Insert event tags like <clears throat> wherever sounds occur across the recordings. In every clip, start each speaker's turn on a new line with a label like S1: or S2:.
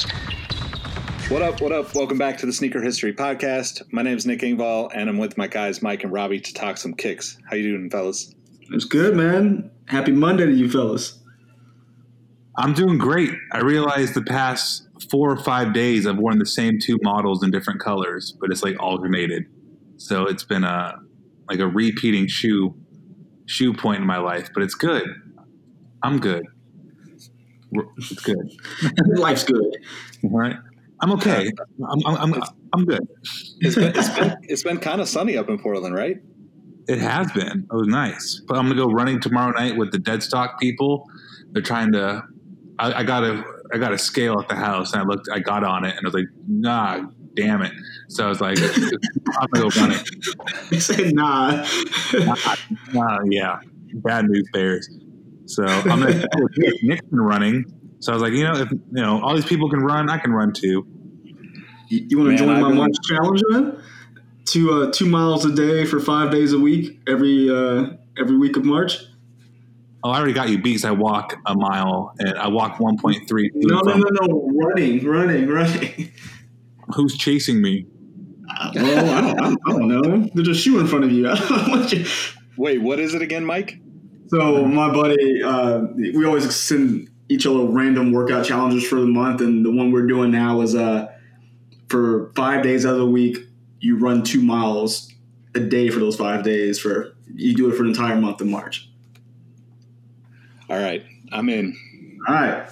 S1: Podcast.
S2: What up, what up? Welcome back to the Sneaker History Podcast. My name is Nick Engvall and I'm with my guys Mike and Robbie to talk some kicks. How you doing, fellas?
S3: It's good, man. Happy Monday to you fellas.
S4: I'm doing great. I realized the past four or five days I've worn the same two models in different colors, but it's like alternated. So it's been a like a repeating shoe shoe point in my life, but it's good. I'm good. It's good. <laughs>
S3: Life's good.
S4: All right. I'm okay. I'm I'm I'm, I'm good.
S2: It's been, it's been, <laughs> it's been kind of sunny up in Portland, right?
S4: It has been. It was nice. But I'm gonna go running tomorrow night with the Deadstock people. They're trying to. I, I got a I got a scale at the house, and I looked. I got on it, and I was like, Nah, damn it. So I was like, <laughs> I'm gonna go running.
S3: He said, nah.
S4: Nah, nah, yeah, bad news bears. So I'm gonna <laughs> go with Nick Nixon running. So I was like, you know, if you know all these people can run, I can run too.
S3: You, you want to join
S2: I've
S3: my
S2: been-
S3: lunch challenge, man? Two uh, two miles a day for five days a week, every uh, every week of March.
S4: Oh, I already got you beat. 'cause I walk a mile and I walk 1.3.
S3: No, no, no, no, running, running, running.
S4: Who's chasing me?
S3: well, I don't, I don't, know. There's a shoe in front of you. <laughs> I don't know what you.
S2: Wait, what is it again, Mike?
S3: So my buddy, uh, we always send each other random workout challenges for the month, and the one we're doing now is uh, for five days out of the week, you run two miles a day for those five days. For you do it for an entire month of March.
S2: All right, I'm in.
S3: All right,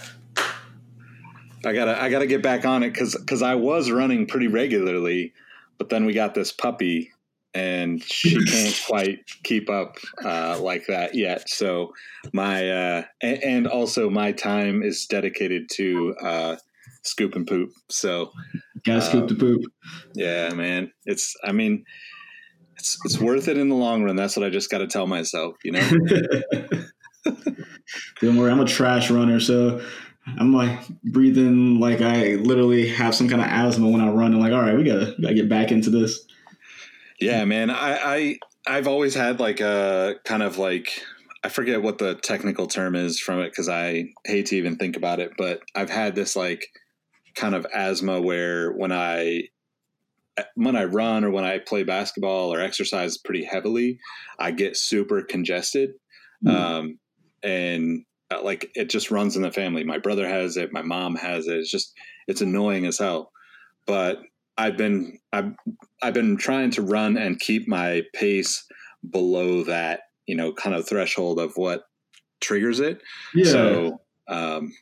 S2: I gotta I gotta get back on it because because I was running pretty regularly, but then we got this puppy and she can't <laughs> quite keep up uh, like that yet. So my uh, and, and also my time is dedicated to uh, scoop and poop. So
S3: gotta scoop the poop.
S2: yeah, man, it's I mean. It's, it's worth it in the long run. That's what I just got to tell myself, you know. <laughs>
S3: Don't worry, I'm a trash runner, so I'm like breathing like I literally have some kind of asthma when I run. I'm like, all right, we gotta, we gotta get back into this.
S2: Yeah, man. I, I I've always had like a kind of like I forget what the technical term is from it because I hate to even think about it, but I've had this like kind of asthma where when I when I run or when I play basketball or exercise pretty heavily, I get super congested.
S3: Hmm.
S2: Um, and uh, like it just runs in the family. My brother has it, my mom has it. It's just it's annoying as hell. But I've been I've I've been trying to run and keep my pace below that, you know, kind of threshold of what triggers it.
S3: Yeah,
S2: So um,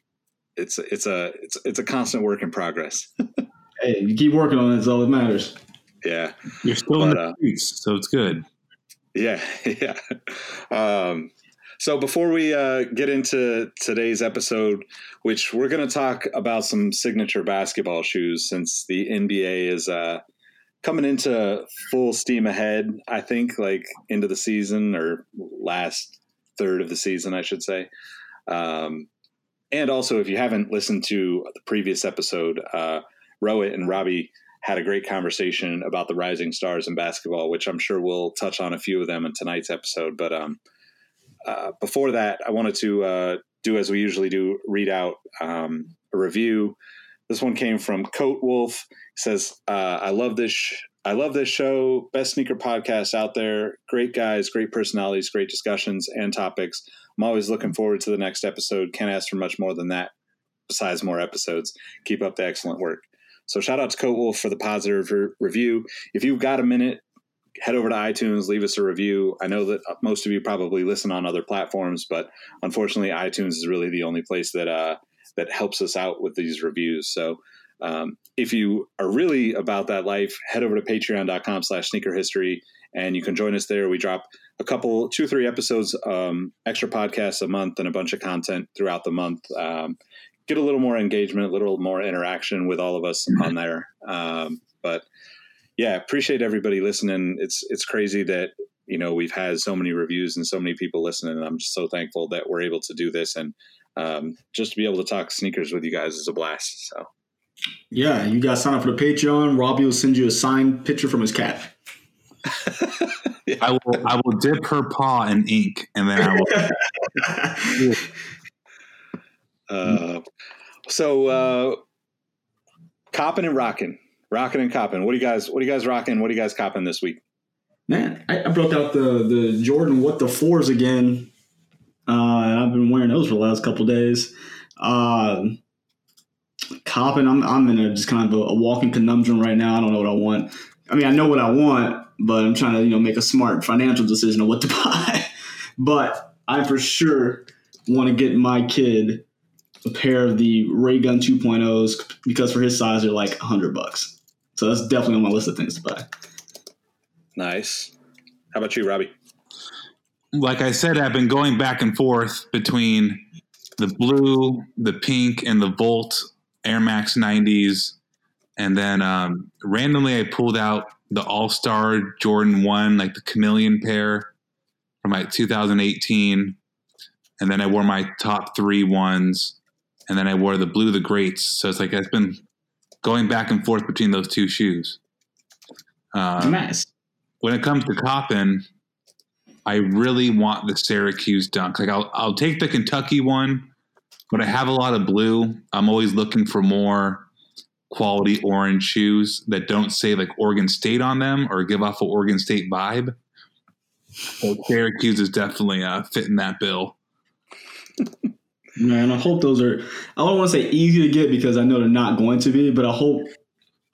S2: it's it's a it's it's a constant work in progress. <laughs>
S3: hey, you keep working on it. It's all that matters.
S2: yeah,
S4: You're still in
S2: But,
S4: the
S2: uh,
S4: streets, so it's good.
S2: yeah, <laughs> yeah. Um, so before we uh, get into today's episode, which we're going to talk about some signature basketball shoes, since the NBA is uh, coming into full steam ahead. I think like into the season or last third of the season, I should say. Um, and also, if you haven't listened to the previous episode, uh, Rowett and Robbie had a great conversation about the rising stars in basketball, which I'm sure we'll touch on a few of them in tonight's episode. But um, uh, before that, I wanted to uh, do as we usually do, read out um, a review. This one came from Coat Wolf. Says, uh, "I love this. Sh- I love this show. Best sneaker podcast out there. Great guys, great personalities, great discussions and topics. I'm always looking forward to the next episode. Can't ask for much more than that, besides more episodes. Keep up the excellent work. So shout out to Coat Wolf for the positive re- review. If you've got a minute, head over to iTunes, leave us a review. I know that most of you probably listen on other platforms, but unfortunately, iTunes is really the only place that uh, that helps us out with these reviews. So um, if you are really about that life, head over to patreon.com slash sneaker history and you can join us there. We drop a couple, two or three episodes, um, extra podcasts a month and a bunch of content throughout the month. Um, get a little more engagement, a little more interaction with all of us on there. Um, but yeah, appreciate everybody listening. It's, it's crazy that, you know, we've had so many reviews and so many people listening and I'm just so thankful that we're able to do this. And, um, just to be able to talk sneakers with you guys is a blast. So
S3: Yeah, you guys sign up for the Patreon. Robbie will send you a signed picture from his cat. <laughs>
S4: I will I will dip her paw in ink and then I will <laughs>
S2: Uh, so uh, copping and rocking, rocking and copping. What do you guys? What do you guys rocking? What do you guys copping this week?
S3: Man, I, I broke out the the Jordan What the Fours again, uh, and I've been wearing those for the last couple days. Um, copping, I'm I'm in a just kind of a, a walking conundrum right now. I don't know what I want. I mean, I know what I want, but I'm trying to you know make a smart financial decision of what to <laughs> buy. but I for sure want to get my kid a pair of the Ray Gun 2.0s because for his size they're like hundred bucks. So that's definitely on my list of things to buy.
S2: Nice. How about you, Robbie?
S4: like I said, I've been going back and forth between the blue, the pink, and the Volt Air Max 90s. And then um, randomly, I pulled out the All Star Jordan 1, like the chameleon pair from like 2018. And then I wore my top three ones. And then I wore the blue, the greats. So it's like I've been going back and forth between those two shoes. Um,
S3: Nice.
S4: when it comes to Coppin, I really want the Syracuse dunk. Like I'll I'll take the Kentucky one, but I have a lot of blue. I'm always looking for more quality orange shoes that don't say like Oregon State on them or give off an Oregon State vibe. So Syracuse is definitely uh, fitting that bill. <laughs>
S3: Man, I hope those are. I don't want to say easy to get because I know they're not going to be, but I hope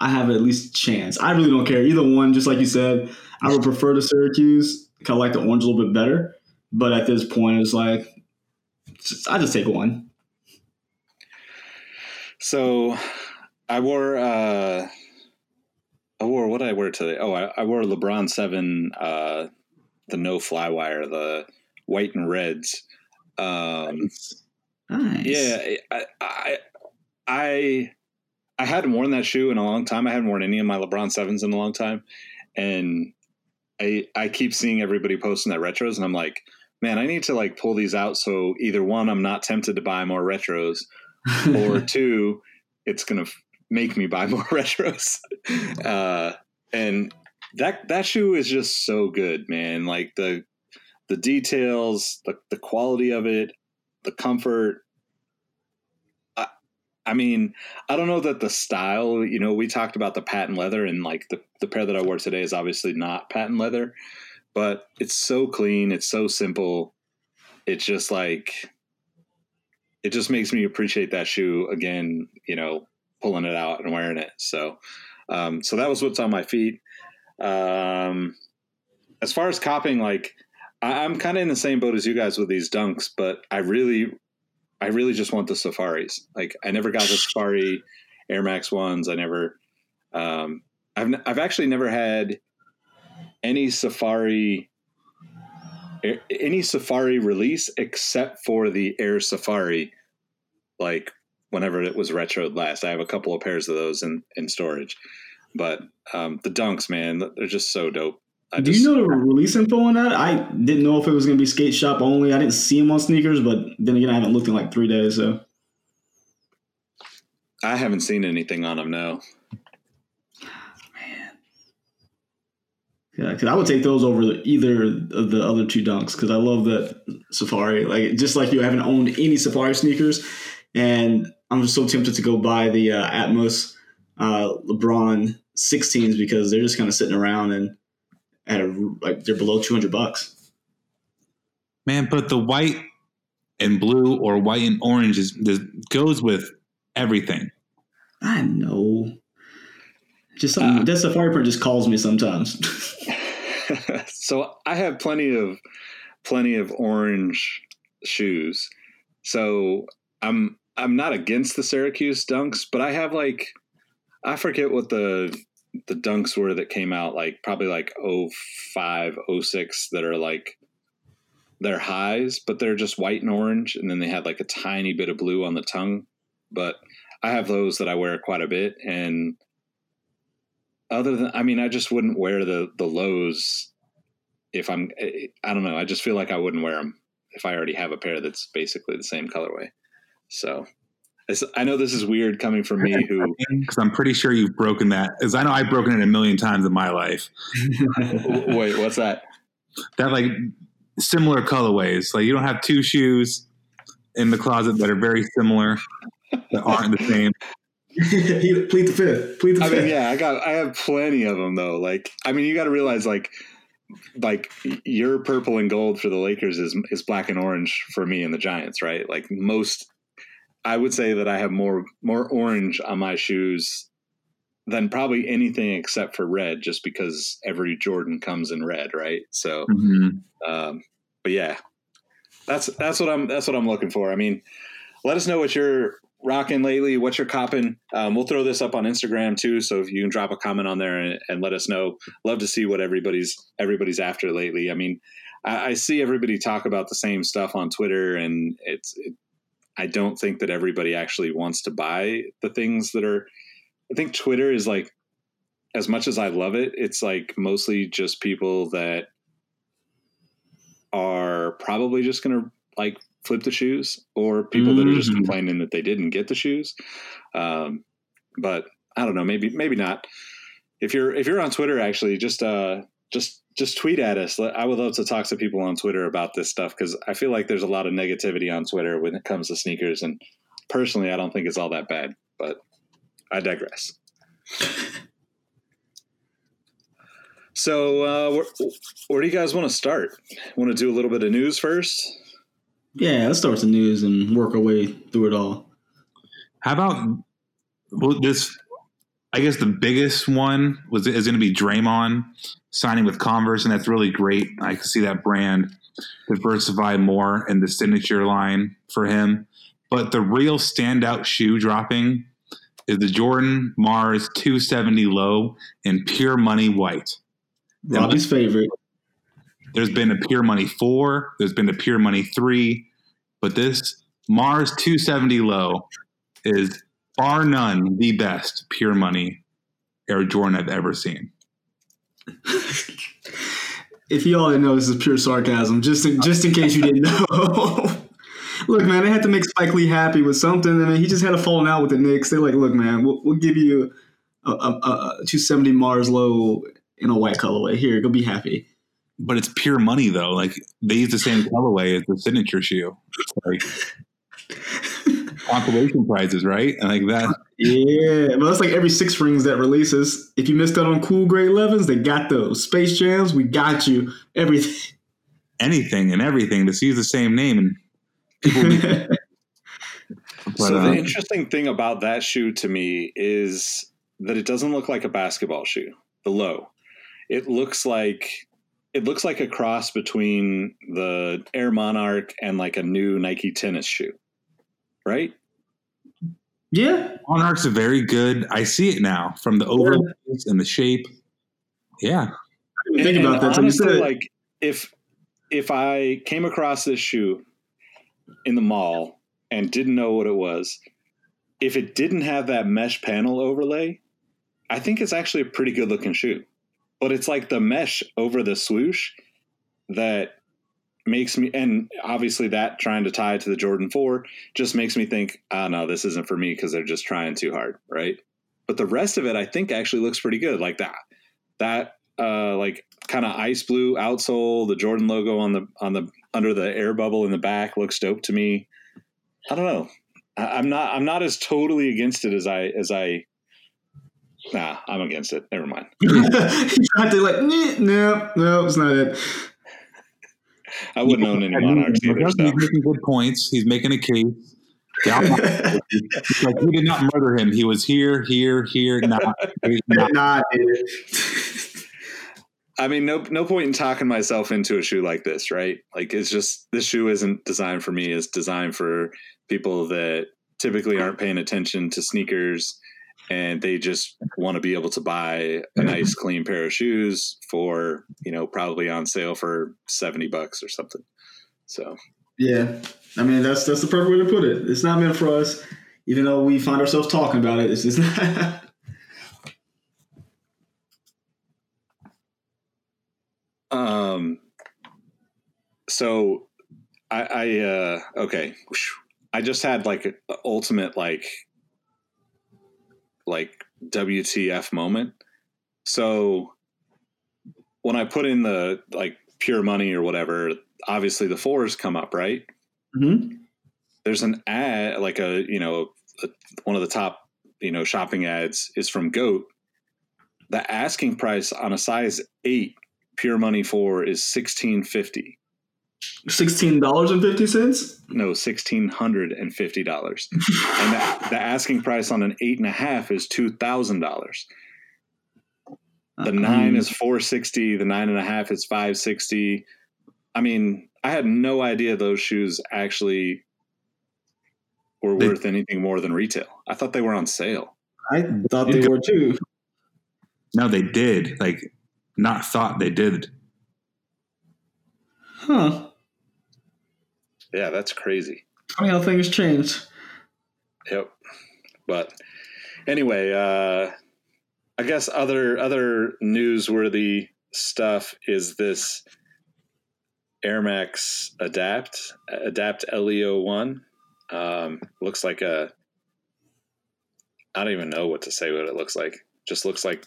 S3: I have at least a chance. I really don't care either one. Just like you said, I would prefer the Syracuse. Kind of like the orange a little bit better, but at this point, it's like I just take one.
S2: So I wore uh I wore what did I wear today? Oh, I, I wore LeBron seven uh the no fly wire, the white and reds. Um
S3: Nice.
S2: Yeah, I I I I hadn't worn that shoe in a long time. I hadn't worn any of my LeBron sevens in a long time. And I I keep seeing everybody posting that retros and I'm like, man, I need to like pull these out so either one, I'm not tempted to buy more retros or <laughs> two, it's gonna make me buy <laughs> more retros. Uh, and that that shoe is just so good, man. Like the the details, the the quality of it, the comfort. I, I mean, I don't know that the style. You know, we talked about the patent leather, and like the the pair that I wore today is obviously not patent leather, but it's so clean. It's so simple. It's just like it just makes me appreciate that shoe again, you know, pulling it out and wearing it. So, um, so that was what's on my feet. Um, as far as copying, like I, I'm kind of in the same boat as you guys with these dunks, but I really, I really just want the safaris. Like I never got the <laughs> safari Air Max ones. I never, um, I've, I've actually never had any safari any safari release except for the air safari like whenever it was retroed last i have a couple of pairs of those in, in storage but um, the dunks man they're just so dope I
S3: Do
S2: just,
S3: you know the release info on that? I didn't know if it was going to be skate shop only. I didn't see them on sneakers, but then again, I haven't looked in like three days. So
S2: i haven't seen anything on them no
S3: yeah, because I would take those over either of the other two dunks because I love that Safari. Like just like you, I haven't owned any Safari sneakers, and I'm just so tempted to go buy the uh, Atmos uh, LeBron 16s because they're just kind of sitting around and at a like they're below 200 bucks.
S4: Man, but the white and blue or white and orange is, is goes with everything.
S3: I know. Just something,
S2: Uh,
S3: that safari print just calls me sometimes. <laughs>
S2: so I have plenty of plenty of orange shoes. So I'm I'm not against the Syracuse dunks, but I have like I forget what the the dunks were that came out like probably like 05, 06 that are like they're highs, but they're just white and orange, and then they had like a tiny bit of blue on the tongue. But I have those that I wear quite a bit, and other than I mean, I just wouldn't wear the the lows if I'm. Eh, eh, I don't know. I just feel like I wouldn't wear them if I already have a pair that's basically the same colorway. So I know this is weird coming from me, who <laughs>
S4: Because I'm pretty sure you've broken that. As I know, I've broken it a million times in my life. <laughs>
S2: wait, what's that?
S4: That like similar colorways. Like you don't have two shoes in the closet that are very similar that aren't the same. <laughs>
S3: He- plead the fifth. Plead the
S2: I
S3: fifth.
S2: mean, yeah, I got, I have plenty of them though. Like, I mean, you got to realize, like, like your purple and gold for the Lakers is is black and orange for me and the Giants, right? Like most, I would say that I have more more orange on my shoes than probably anything except for red, just because every Jordan comes in red, right? So,
S4: Mhm.
S2: um, but yeah, that's that's what I'm that's what I'm looking for. I mean, let us know what you're rocking lately, what you're copping. Um, we'll throw this up on Instagram too, so if you can drop a comment on there and, and let us know. Love to see what everybody's everybody's after lately. I mean, I, I see everybody talk about the same stuff on Twitter, and it's. It, I don't think that everybody actually wants to buy the things that are. I think Twitter is like, as much as I love it, it's like mostly just people that are probably just going to like flip the shoes or people that are just
S3: Mhm.
S2: complaining that they didn't get the shoes. Um, but I don't know, maybe, maybe not. If you're, if you're on Twitter, actually just, uh, just, just tweet at us. I would love to talk to people on Twitter about this stuff because I feel like there's a lot of negativity on Twitter when it comes to sneakers. And personally, I don't think it's all that bad, but I digress. <laughs> So, uh, where, where do you guys want to start? Want to do a little bit of news first?
S3: yeah, let's start with the news and work our way through it all.
S4: How about well, this? I guess the biggest one was is going to be Draymond signing with Converse, and that's really great. I can see that brand diversify more in the signature line for him. But the real standout shoe dropping is the Jordan Mars 270 low in pure money white.
S3: Robbie's favorite.
S4: There's been a Pure Money 4, there's been a Pure Money 3, but this Mars 270 low is bar none the best Pure Money Air Jordan I've ever seen.
S3: If you all didn't know, this is pure sarcasm. Just in, just in case you didn't know. <laughs> look, man, they had to make Spike Lee happy with something. I mean, he just had a falling out with the Knicks. They're like, look, man, we'll, we'll give you a, a, a 270 Mars low in a white colorway. Here, go be happy.
S4: But it's pure money though. Like they use the same colorway as the signature shoe. Like <laughs> compilation prizes, right? And like that.
S3: Yeah, but that's like every six rings that releases. If you missed out on Cool Grey 11s, they got those. Space Jams, we got you. Everything.
S4: Anything and everything to use the same name and people. <laughs> But,
S2: so
S4: uh,
S2: the interesting thing about that shoe to me is that it doesn't look like a basketball shoe. The low, it looks like it looks like a cross between the Air Monarch and like a new Nike tennis shoe, right?
S3: yeah,
S4: Monarch's a very good. I see it now from the overlays and the shape. Yeah,
S3: think about
S2: and
S3: that. So you
S2: honestly,
S3: said,
S2: like if if I came across this shoe in the mall and didn't know what it was, if it didn't have that mesh panel overlay, I think it's actually a pretty good looking shoe. But it's like the mesh over the swoosh that makes me and obviously that trying to tie to the Jordan 4 just makes me think, oh no, this isn't for me because they're just trying too hard, right? But the rest of it I think actually looks pretty good. Like that that uh like kind of ice blue outsole, the Jordan logo on the on the under the air bubble in the back looks dope to me. I don't know. I, I'm not I'm not as totally against it as I as I Nah, I'm against it. Never mind. <laughs>
S3: he to like, no, no, it's not it.
S2: I wouldn't own any Monarchs either.
S4: He's
S2: So.
S4: making good points. He's making a case. Galvin- <laughs> like we did not murder him. He was here, here, here, not. not. <laughs>
S3: Nah, dude.
S2: I mean, no, no point in talking myself into a shoe like this, right? Like, it's just this shoe isn't designed for me. It's designed for people that typically aren't paying attention to sneakers, and they just want to be able to buy a nice, clean pair of shoes for you know probably on sale for seventy bucks or something. So
S3: Yeah, I mean that's that's the perfect way to put it. It's not meant for us, even though we find ourselves talking about it. It's just not. <laughs>
S2: Um. So, I, I uh okay. I just had like ultimate like like WTF moment. So when I put in the like pure money or whatever, obviously the fours come up, right?
S3: Mhm.
S2: There's an ad, like a you know a, one of the top you know shopping ads is from Goat. The asking price on a size eight pure money four is sixteen fifty.
S3: Sixteen dollars and fifty cents.
S2: No, sixteen hundred and fifty dollars, and the, the asking price on an eight and a half is two thousand dollars. The uh-huh. nine is four sixty. The nine and a half is five sixty. I mean, I had no idea those shoes actually were
S4: They-
S2: worth anything more than retail. I thought they were on sale.
S3: I thought they were too.
S4: No, they did. Like, not thought they did.
S3: Huh.
S2: Yeah, that's crazy.
S3: Funny how things change.
S2: Yep. But anyway, uh I guess other other newsworthy stuff is this Air Max Adapt Adapt Leo one. Um, looks like a. I don't even know what to say. What it looks like. Just looks like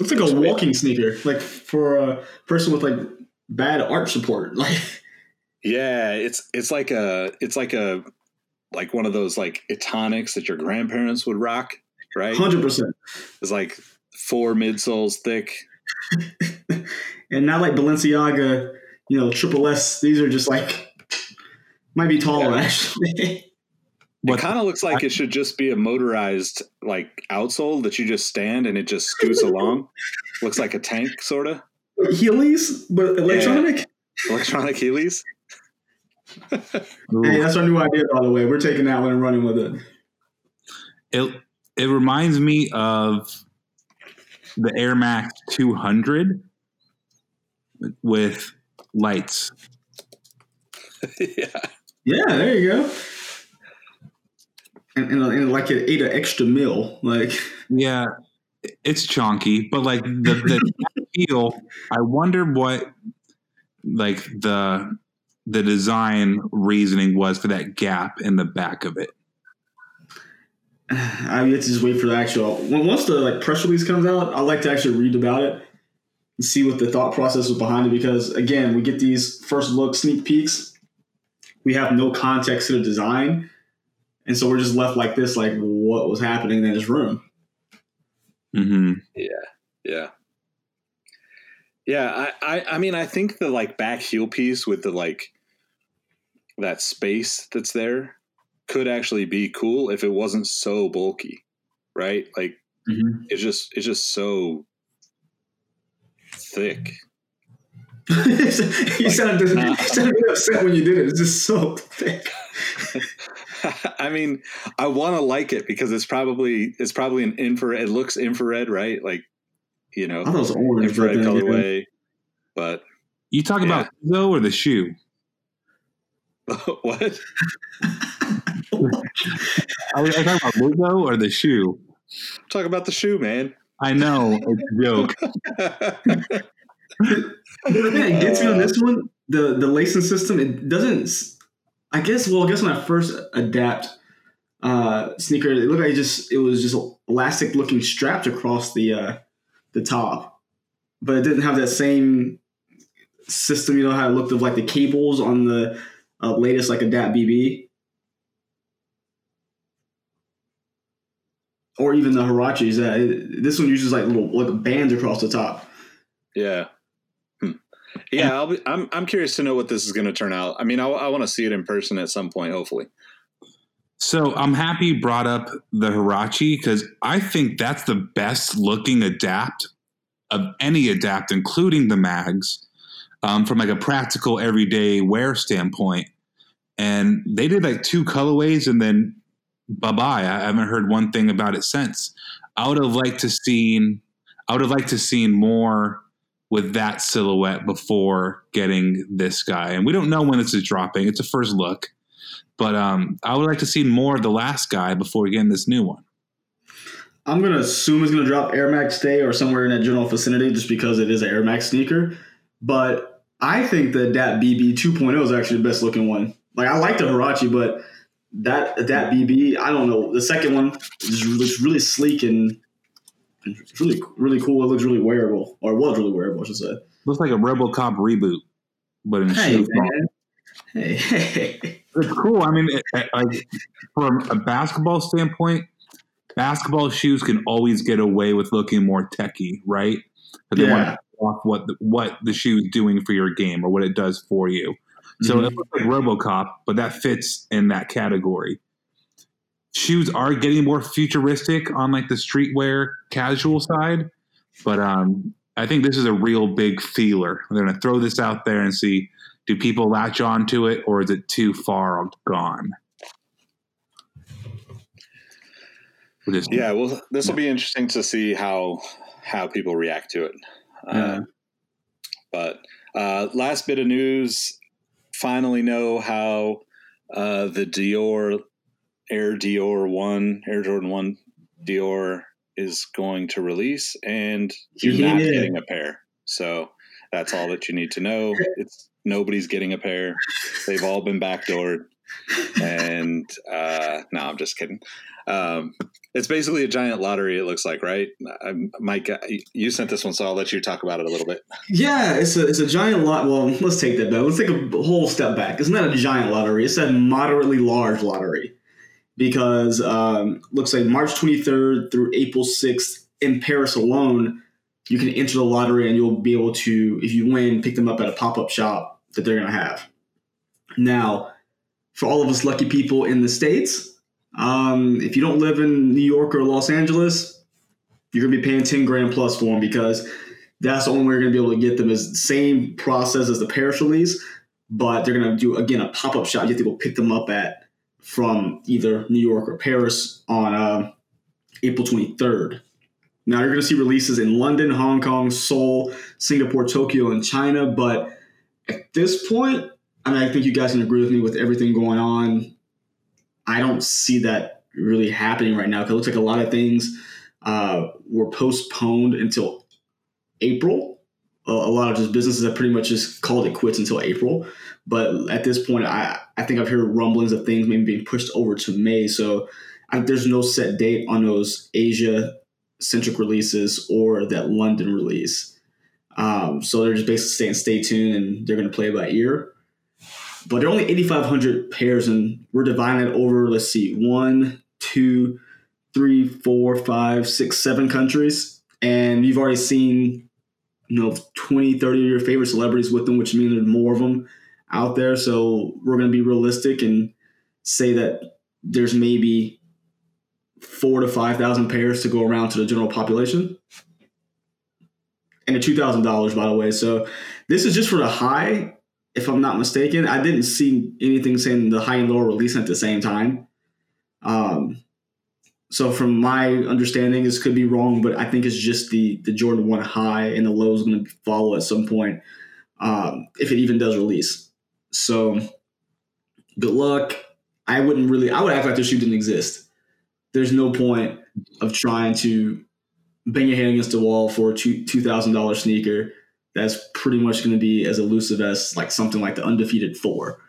S3: Looks like a walking sneaker, like for a person with like bad arch support. <laughs> Like
S2: yeah. It's it's like a it's like a like one of those like Etonics that your grandparents would rock, right?
S3: hundred percent.
S2: It's like four midsoles thick. <laughs>
S3: And not like Balenciaga, you know, triple S. These are just like might be taller
S2: Yeah.
S3: actually.
S2: It kind of looks like it should just be a motorized like outsole that you just stand and it just scoots along. Looks like a tank, sort of
S3: Heelys, but electronic.
S2: electronic Heelys.
S4: Ooh.
S3: Hey, that's our new idea, by the way. We're taking that one and running with it.
S4: It it reminds me of the Air Max 200 with lights. <laughs>
S2: yeah,
S3: Yeah, there you go. And, and, and like it ate an extra meal. Like
S4: Yeah, it's chunky, but like the the <laughs> feel. I wonder what like the the design reasoning was for that gap in the back of it. <sighs>
S3: I get to just wait for the actual. Once the like press release comes out, I like to actually read about it and see what the thought process was behind it. Because again, we get these first look sneak peeks. We have no context to the design, and so we're just left like this, like what was happening in this room.
S4: Mm-hmm.
S2: Yeah, yeah, yeah. I, I, I mean, I think the like back heel piece with the like that space that's there could actually be cool if it wasn't so bulky, right? Like mm-hmm. it's just it's just so thick. <laughs>
S3: you sounded, you sounded upset when you did it. It's just so thick. <laughs>
S2: I mean, I want to like it because it's probably it's probably an infrared. It looks infrared, right? Like you know,
S3: I thought it was orange.
S2: infrared
S3: but then, yeah.
S2: colorway. But
S4: You talk about though or the shoe? <laughs>
S2: what?
S4: Are we, talking about logo or the shoe?
S2: Talk about the shoe, man.
S4: I know it's a joke. <laughs>
S3: The thing that gets me on this one, the the lacing system, it doesn't. I guess. Well, I guess when I first adapt uh, sneaker, it looked like it just it was just elastic looking strapped across the uh, the top, but it didn't have that same system. You know how it looked of like the cables on the uh, latest like Adapt BB. or even the Huaraches. Uh, this one uses like little like bands across the top.
S2: Yeah. Hmm. Yeah, I'll be, I'm I'm curious to know what this is going to turn out. I mean, I, I want to see it in person at some point, hopefully.
S4: So I'm happy you brought up the Huarache because I think that's the best looking adapt of any adapt, including the mags, um, from like a practical everyday wear standpoint. And they did like two colorways and then bye bye. I haven't heard one thing about it since. I would have liked to seen I would have liked to seen more with that silhouette before getting this guy. And we don't know when this is dropping. It's a first look. But um, I would like to see more of the last guy before getting this new one.
S3: I'm gonna assume it's gonna drop Air Max Day or somewhere in that general vicinity, just because it is an Air Max sneaker. But I think the Adapt BB 2.0 is actually the best looking one. Like I like the Huarache, but that Adapt BB, I don't know. The second one just looks really sleek and it's really really cool. It looks really wearable, or was really wearable, I should say.
S4: Looks like a RoboCop reboot, but in
S3: Hey,
S4: shoe form.
S3: Hey, hey.
S4: It's cool. I mean, like from a basketball standpoint, basketball shoes can always get away with looking more techy, right? But they
S3: Yeah.
S4: show off what the, what the shoe is doing for your game or what it does for you. So
S3: Mhm.
S4: it looks like RoboCop, but that fits in that category. Shoes are getting more futuristic on like the streetwear casual side, but um, I think this is a real big feeler. They're going to throw this out there and see do people latch on to it or is it too far gone? With
S2: Yeah, well, this will be interesting to see how how people react to it.
S3: Yeah.
S2: Uh, but uh, last bit of news: finally know how uh, the Dior Air Dior One Air Jordan One Dior is going to release, and you're not getting a pair. So that's all that you need to know. <laughs> It's nobody's getting a pair. They've all been backdoored. And uh, no, I'm just kidding. Um, it's basically a giant lottery. It looks like, right? Um, Mike, uh, you sent this one, so I'll let you talk about it a little bit.
S3: Yeah, it's a it's a giant lot. Well, let's take that back. Let's take a whole step back. It's not a giant lottery. It's a moderately large lottery because um, looks like March 23rd through April 6th in Paris alone, you can enter the lottery and you'll be able to, if you win, pick them up at a pop up shop that they're gonna have. Now, for all of us lucky people in the states, um, if you don't live in New York or Los Angeles, you're gonna be paying 10 grand plus for them because that's the only way you're to be able to get them is the same process as the Paris release, but they're to do again a pop up shop. You have to go pick them up at from either New York or Paris on uh, April 23rd. Now you're to see releases in London, Hong Kong, Seoul, Singapore, Tokyo, and China. But at this point, I mean, I think you guys can agree with me with everything going on. I don't see that really happening right now because it looks like a lot of things uh, were postponed until April. A, lot of just businesses have pretty much just called it quits until April. But at this point, I, I think I've heard rumblings of things maybe being pushed over to May. So I, there's no set date on those Asia centric releases or that London release. Um, so they're just basically saying stay tuned and they're going to play by ear. But there are only 8,500 pairs, and we're dividing it over, let's see, one, two, three, four, five, six, seven countries. And you've already seen, you know, 20, 30 of your favorite celebrities with them, which means there's more of them out there. So we're going to be realistic and say that there's maybe four to 5,000 pairs to go around to the general population. And the $2,000, by the way. So this is just for the high, if I'm not mistaken. I didn't see anything saying the high and low releasing at the same time. Um, so from my understanding, this could be wrong, but I think it's just the the Jordan One high and the low is going to follow at some point, um, if it even does release. So good luck. I wouldn't really. I would act like the shoe didn't exist. There's no point of trying to bang your head against the wall for a two thousand dollar sneaker. That's pretty much going to be as elusive as like something like the undefeated four.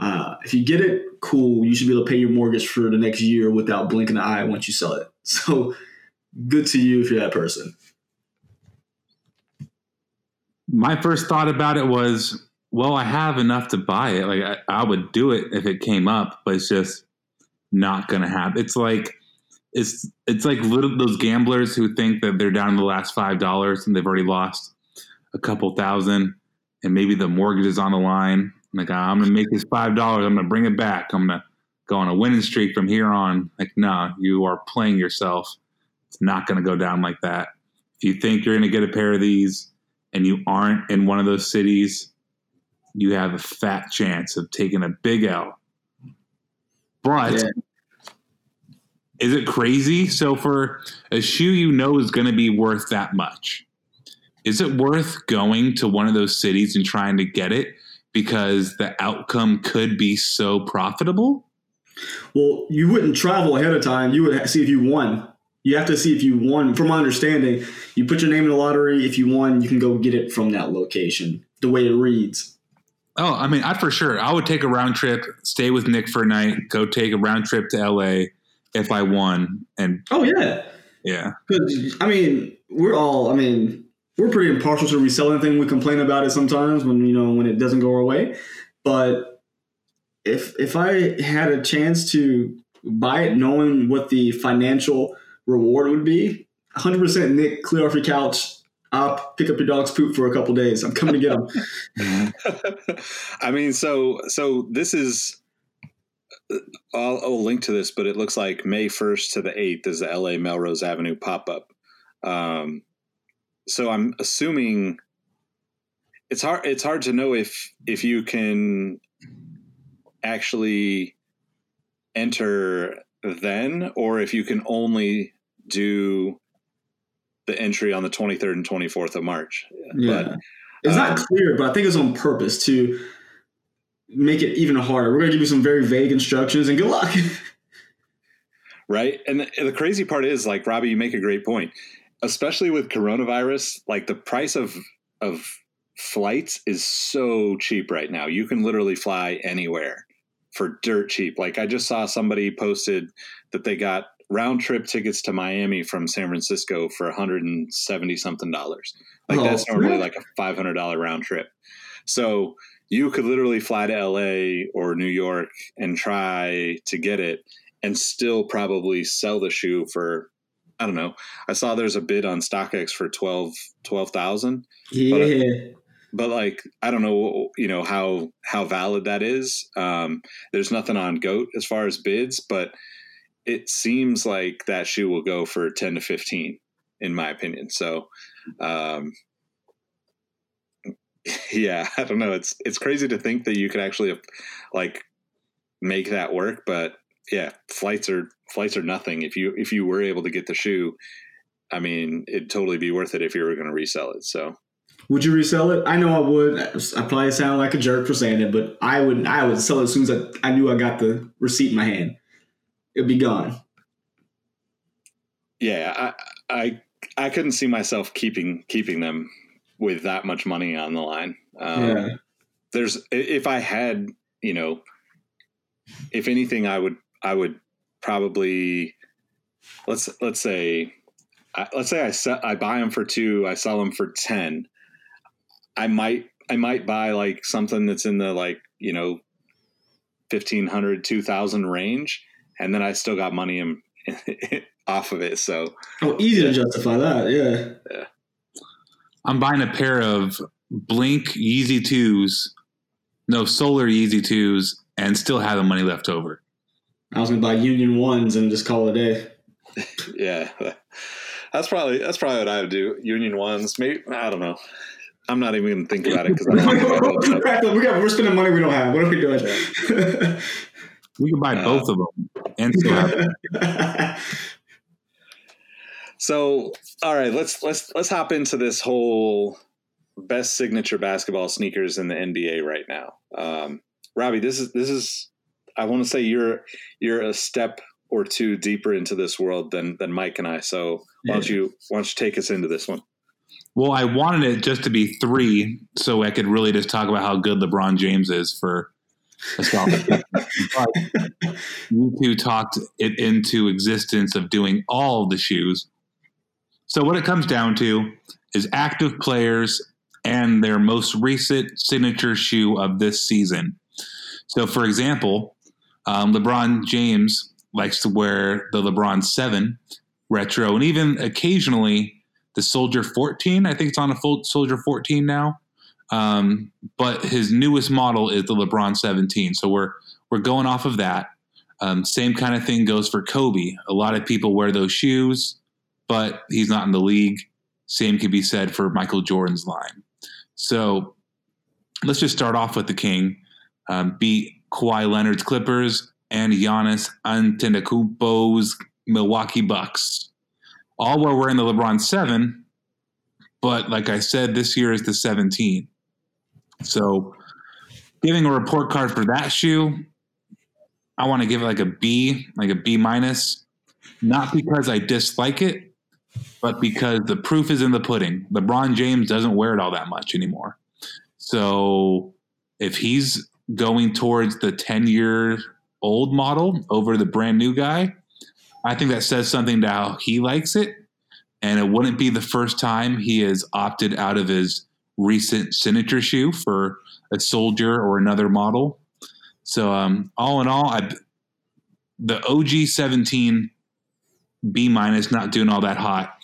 S3: Uh, if you get it, cool. You should be able to pay your mortgage for the next year without blinking an eye once you sell it. <laughs> So good to you if you're that person.
S4: my first thought about it was, well, I have enough to buy it. Like I, I would do it if it came up, but it's just not going to happen. It's like it's it's like little those gamblers who think that they're down to the last five dollars and they've already lost a couple thousand, and maybe the mortgage is on the line. Like I'm gonna make this five dollars. I'm gonna bring it back. I'm gonna go on a winning streak from here on. Like, no, you are playing yourself. It's not gonna go down like that. If you think you're gonna get a pair of these and you aren't in one of those cities, you have a fat chance of taking a big L. But
S3: Yeah.
S4: is it crazy? So for a shoe you know is going to be worth that much, is it worth going to one of those cities and trying to get it because the outcome could be so profitable?
S3: Well, you wouldn't travel ahead of time. You would see if you won. You have to see if you won. From my understanding, you put your name in the lottery. If you won, you can go get it from that location. The way it reads.
S4: Oh, I mean, I for sure I would take a round trip, stay with Nick for a night, go take a round trip to LA if I won, and
S3: Oh yeah,
S4: yeah,
S3: because I mean, we're all. I mean, we're pretty impartial to reselling thing. We complain about it sometimes when you know when it doesn't go our way. But if if I had a chance to buy it, knowing what the financial reward would be, 100 percent Nick, clear off your couch. Up, pick up your dog's poop for a couple days. I'm coming to get him. <laughs>
S2: I mean, so so this is. I'll, I'll link to this, but it looks like May first to the eighth is the LA Melrose Avenue pop up. Um, so I'm assuming it's hard. It's hard to know if if you can actually enter then, or if you can only do the entry on the 23rd and 24th of March.
S3: Yeah. It's not
S2: um,
S3: clear, but I think it's on purpose to make it even harder. We're going to give you some very vague instructions and good luck. <laughs>
S2: right and the, the crazy part is like robbie you make a great point especially with coronavirus like the price of of flights is so cheap right now. You can literally fly anywhere for dirt cheap. Like i just saw somebody posted that they got round trip tickets to miami from san francisco for 170 something dollars. Like
S3: Oh,
S2: that's normally
S3: really?
S2: like a $500 round trip. So you could literally fly to la or new york and try to get it and still probably sell the shoe for I don't know. I saw there's a bid on StockX for 12 12,000,
S3: yeah.
S2: but like I don't know, you know how how valid that is. Um, there's nothing on Goat as far as bids, but it seems like that shoe will go for 10 to 15 in my opinion. So um <laughs> yeah, I don't know. It's it's crazy to think that you could actually like make that work, but yeah, flights are flights are nothing. If you if you were able to get the shoe, I mean, it'd totally be worth it if you were going to resell it. So
S3: Would you resell it? I know I would. I probably sound like a jerk for saying it, but I would. I would sell it as soon as I, I knew I got the receipt in my hand. It'd be gone.
S2: yeah, I I I couldn't see myself keeping keeping them with that much money on the line. Um,
S3: yeah.
S2: There's if I had, you know, if anything, I would I would probably let's let's say I- let's say I sell, I buy them for two, I sell them for ten. I might I might buy like something that's in the like you know 1500 2000 range and then I still got money in, <laughs> off of it so
S3: Oh, easy to justify that. Yeah.
S4: I'm buying a pair of Blink Yeezy twos, no Solar Yeezy twos, and still have the money left over.
S3: I was gonna buy Union ones and just call it a day.
S2: yeah that's probably that's probably what I would do union ones maybe I don't know I'm not even gonna think about it because I don't think about it, but-
S3: we got, we're spending money we don't have. What are we doing?
S4: We can buy
S2: Uh,
S4: both of them and still have <laughs>
S2: So, all right, let's let's let's hop into this whole best signature basketball sneakers in the NBA right now. Um, Robbie, this is this is I want to say you're you're a step or two deeper into this world than than Mike and I. So why don't you why don't you take us into this one?
S4: Well, I wanted it just to be three, so I could really just talk about how good LeBron James is for a scholarship. <laughs> you two talked it into existence of doing all the shoes. So what it comes down to is active players and their most recent signature shoe of this season. So, for example, um, LeBron James likes to wear the LeBron 7 retro and even occasionally the Soldier 14. I think it's on a full Soldier 14 now. Um, but his newest model is the LeBron 17. So we're we're going off of that. Um, same kind of thing goes for Kobe. A lot of people wear those shoes, but he's not in the league. Same can be said for Michael Jordan's line. So let's just start off with the King. Um, beat Kawhi Leonard's Clippers and Giannis Antetokounmpo's Milwaukee Bucks. All while wearing the LeBron 7, but like I said, this year is the 17. So giving a report card for that shoe, I want to give it like a B, like a B minus, not because I dislike it, but because the proof is in the pudding. LeBron James doesn't wear it all that much anymore. So if he's going towards the 10 year old model over the brand new guy, I think that says something to how he likes it. And it wouldn't be the first time he has opted out of his recent signature shoe for a soldier or another model. So, um, all in all, I, the OG 17 B minus not doing all that hot,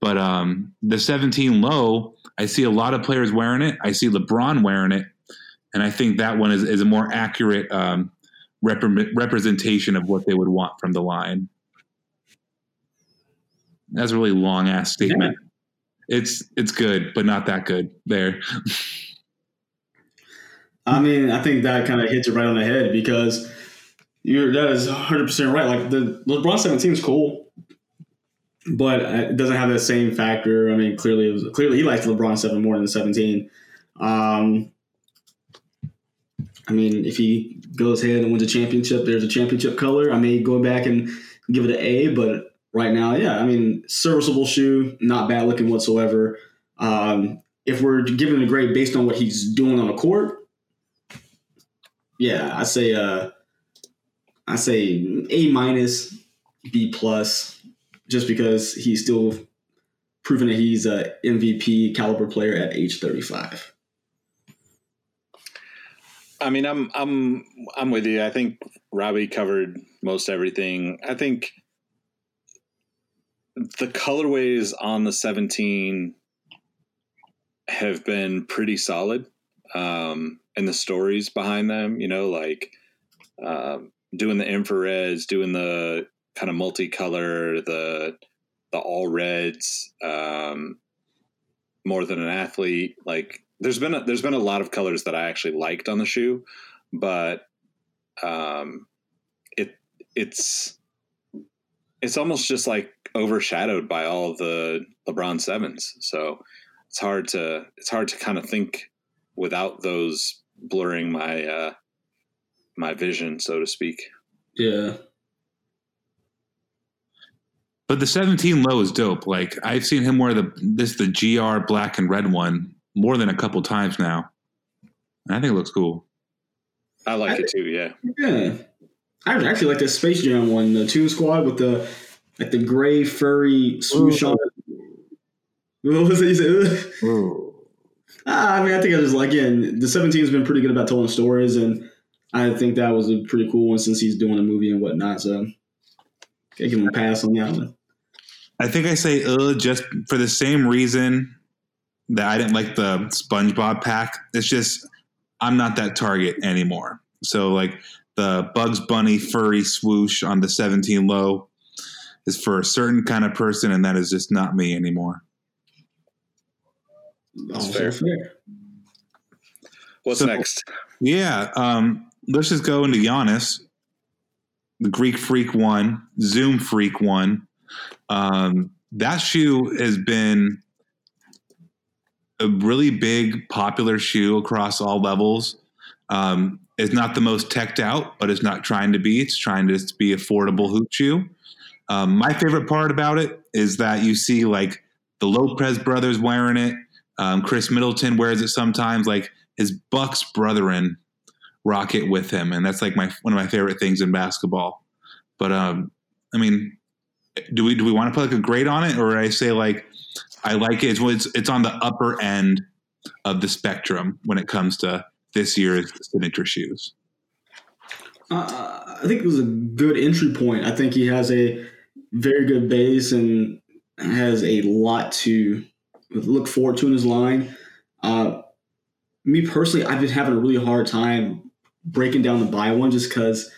S4: but um, the 17 low, I see a lot of players wearing it. I see LeBron wearing it, and I think that one is, is a more accurate um, rep- representation of what they would want from the line. That's a really long ass statement. Yeah. It's it's good, but not that good. There. <laughs>
S3: I mean, I think that kind of hits it right on the head because you're that is 100 percent right. Like the LeBron 17 is cool, but it doesn't have that same factor. I mean, clearly, it was clearly he likes LeBron 7 more than the 17. Um, I mean, if he goes ahead and wins a championship, there's a championship color. I may go back and give it an A, but right now, yeah, I mean, serviceable shoe, not bad looking whatsoever. Um, if we're giving a grade based on what he's doing on the court, yeah, I say uh, I say A minus, B plus, just because he's still proven that he's a MVP caliber player at age 35.
S2: I mean, I'm I'm I'm with you. I think Robbie covered most everything. I think the colorways on the 17 have been pretty solid um, and the stories behind them you know like uh, doing the infrareds doing the kind of multicolor the the all reds um, more than an athlete like there's been a, there's been a lot of colors that i actually liked on the shoe but um, it it's it's almost just like overshadowed by all the LeBron sevens. So it's hard to it's hard to kind of think without those blurring my uh, my vision, so to speak.
S3: Yeah.
S4: But the 17 low is dope. Like I've seen him wear the this the GR black and red one more than a couple times now. I think it looks cool.
S2: I like I, it too. Yeah.
S3: Yeah. I actually like the Space Jam one, the Toon Squad with the like the gray furry swoosh Ooh. on. <laughs> What was it you said? ah, I mean, I think I just like again, the 17 has been pretty good about telling stories, and I think that was a pretty cool one since he's doing a movie and whatnot. So, I give him a pass on that one.
S4: I think I say uh just for the same reason that I didn't like the SpongeBob pack. It's just I'm not that target anymore. So like the Bugs Bunny furry swoosh on the 17 low is for a certain kind of person, and that is just not me anymore.
S2: That's fair. fair. What's so, next?
S4: Yeah, um, let's just go into Giannis, the Greek Freak one, Zoom Freak one. Um, that shoe has been a really big, popular shoe across all levels. Um, it's not the most teched out, but it's not trying to be. It's trying to be affordable hoop shoe. Um, my favorite part about it is that you see like the Lopez brothers wearing it. Um, Khris Middleton wears it sometimes. Like his Bucks brethren rock it with him, and that's like my one of my favorite things in basketball. But um, I mean, do we do we want to put like a grade on it, or I say like I like it? It's it's on the upper end of the spectrum when it comes to this year's signature shoes.
S3: Uh, I think it was a good entry point. I think he has a very good base and has a lot to look forward to in his line. Uh, me personally, I've been having a really hard time breaking down the buy one just because,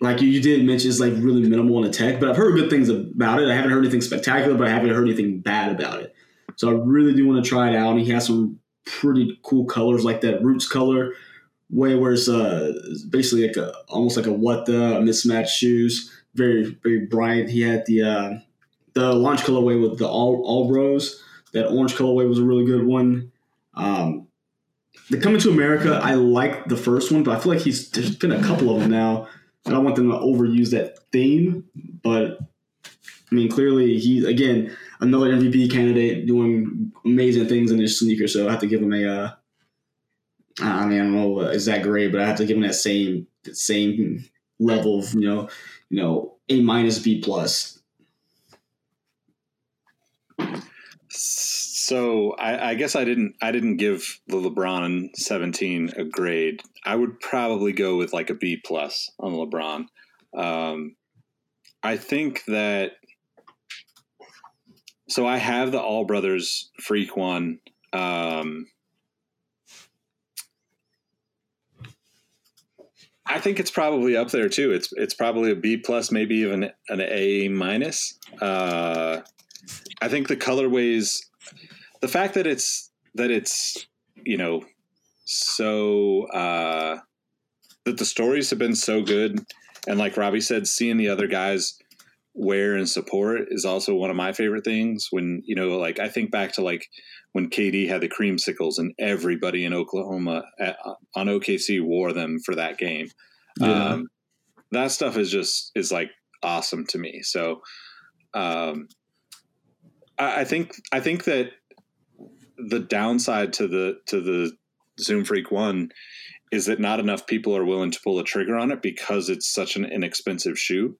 S3: like you, you did mention, it's like really minimal in attack. But I've heard good things about it. I haven't heard anything spectacular, but I haven't heard anything bad about it. So I really do want to try it out. And he has some pretty cool colors, like that roots color, way where it's uh, basically like a almost like a what the mismatched shoes, very very bright. He had the uh, the launch colorway with the all all bros. That orange colorway was a really good one. Um, the Coming to America, I like the first one, but I feel like he's there's been a couple of them now. I don't want them to overuse that theme, but I mean, clearly he's again another MVP candidate doing amazing things in his sneaker. So I have to give him a. Uh, I mean, I don't know is that great, but I have to give him that same that same level of you know, you know, A minus B plus.
S2: So I, I, guess I didn't I didn't give the LeBron 17 a grade. I would probably go with like a B plus on LeBron. Um, I think that so I have the All Brothers Freak one. Um, I think it's probably up there too. It's it's probably a B plus, maybe even an A minus. Uh, I think the colorways, the fact that it's that it's you know so uh, that the stories have been so good, and like Robbie said, seeing the other guys wear and support is also one of my favorite things. When you know, like I think back to like when KD had the creamsicles and everybody in Oklahoma at, on OKC wore them for that game. Yeah. Um, that stuff is just is like awesome to me. So um, I, I think I think that the downside to the to the Zoom Freak one is that not enough people are willing to pull the trigger on it because it's such an inexpensive shoe.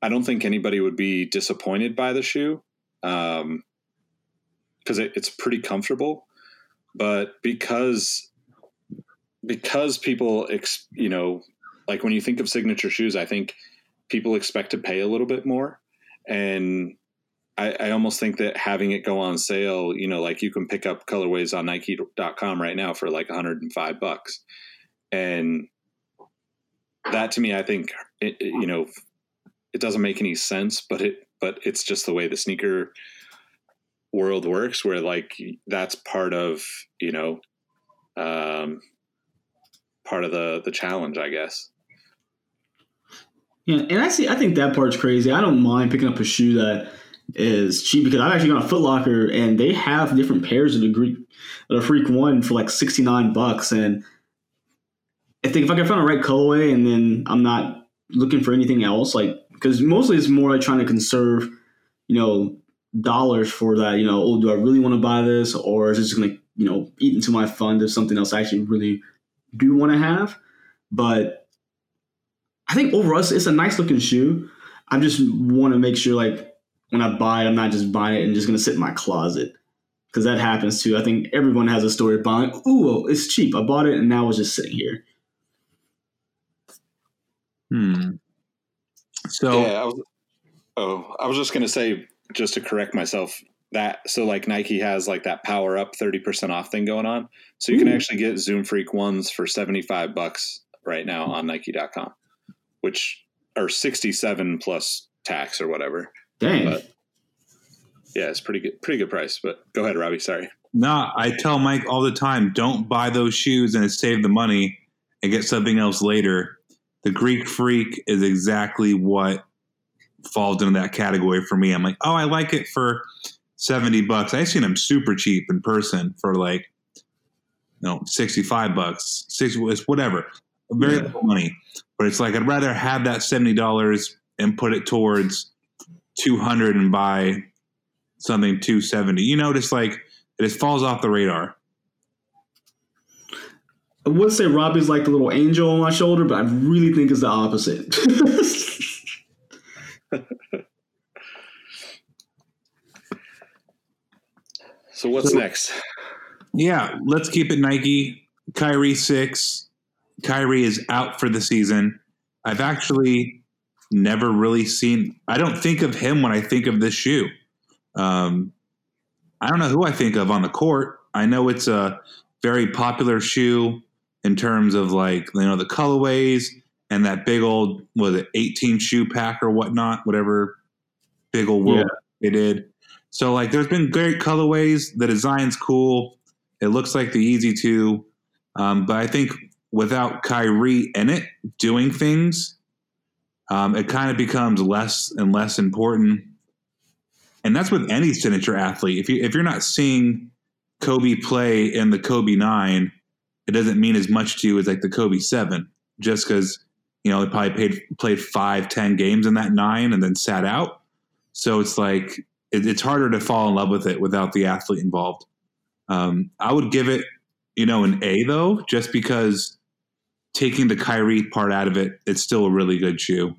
S2: I don't think anybody would be disappointed by the shoe because um, it, it's pretty comfortable. But because because people, ex, you know, like when you think of signature shoes, I think people expect to pay a little bit more, and I, I, almost think that having it go on sale, you know, like you can pick up colorways on Nike.com right now for like 105 bucks, and that to me, I think, it, you know, it doesn't make any sense, but it but it's just the way the sneaker world works where like that's part of, you know, um part of the the challenge, I guess.
S3: Yeah, and I see I think that part's crazy. I don't mind picking up a shoe that is cheap because I've actually gone to Foot Locker and they have different pairs of the Greek the Freak One for like sixty nine bucks and I think if I can find a right colorway and then I'm not looking for anything else, like because mostly it's more like trying to conserve, you know, dollars for that. You know, oh, do I really want to buy this, or is going to, you know, eat into my fund of something else I actually really do want to have? But I think overall, it's a nice looking shoe. I just want to make sure, like, when I buy it, I'm not just buying it and just going to sit in my closet. Because that happens too. I think everyone has a story of buying, ooh, it's cheap. I bought it and now it's just sitting here.
S4: Hmm. So
S2: yeah, I was, oh, I was just gonna say just to correct myself that so like Nike has like that power up thirty percent off thing going on, so you Ooh. can actually get Zoom Freak ones for seventy five bucks right now on Nike.com, which are sixty seven plus tax or whatever.
S3: Dang. But,
S2: yeah, it's pretty good, pretty good price. But go ahead, Robbie. Sorry.
S4: Nah, I tell Mike all the time: don't buy those shoes and save the money and get something else later the Greek Freak is exactly what falls into that category for me. I'm like, oh, I like it for 70 bucks. I've seen them super cheap in person for like, you know, 65 bucks, 60, whatever. Very yeah. little money. But it's like, I'd rather have that $70 and put it towards 200 and buy something 270. You know, just like, it just falls off the radar.
S3: I would say Robbie's like the little angel on my shoulder, but I really think it's the opposite. <laughs>
S2: so what's so, next?
S4: Yeah, let's keep it Nike. Kyrie six. Kyrie is out for the season. I've actually never really seen. I don't think of him when I think of this shoe. Um, I don't know who I think of on the court. I know it's a very popular shoe in terms of like you know the colorways and that big old was it 18 shoe pack or whatnot, whatever big old world they did. So like there's been great colorways. The design's cool. It looks like the Yeezy 2. Um, but I think without Kyrie in it doing things, um, it kind of becomes less and less important. And that's with any signature athlete. If you if you're not seeing Kobe play in the Kobe nine, it doesn't mean as much to you as like the Kobe seven. Just because you know he probably paid, played five, ten games in that nine and then sat out. So it's like it, it's harder to fall in love with it without the athlete involved. Um, I would give it, you know, an A though, just because taking the Kyrie part out of it, it's still a really good shoe.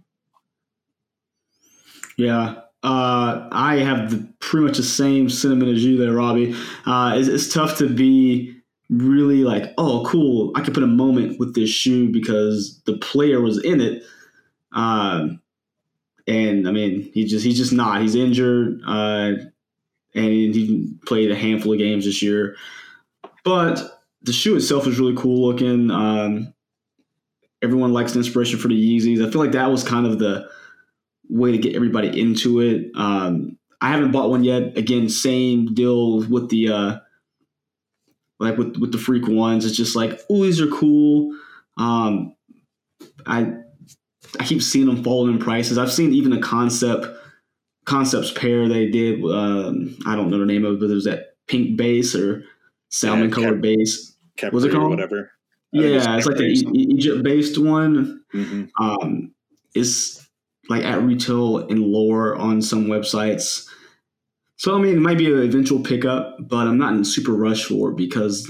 S3: Yeah. Uh, I have the, pretty much the same sentiment as you there, Robbie. Uh, it's, it's tough to be really like, oh, cool. I can put a moment with this shoe because the player was in it. Um, and I mean, he just he's just not. He's injured, uh, and he played a handful of games this year. But the shoe itself is really cool looking. Um, everyone likes the inspiration for the Yeezys. I feel like that was kind of the way to get everybody into it. Um, I haven't bought one yet. Again, same deal with the uh, like with with the freak ones. It's just like, oh, these are cool. Um, I I keep seeing them falling in prices. I've seen even a concept concepts pair they did. Um, I don't know the name of it, but it was that pink base or salmon
S2: Yeah,
S3: colored
S2: Cap-
S3: base.
S2: Khepri
S3: What's it called?
S2: whatever.
S3: Yeah, it's like the
S2: something.
S3: Egypt based one.
S2: Mhm.
S3: Um, it's like at retail and lower on some websites. So I mean, it might be an eventual pickup, but I'm not in super rush for it because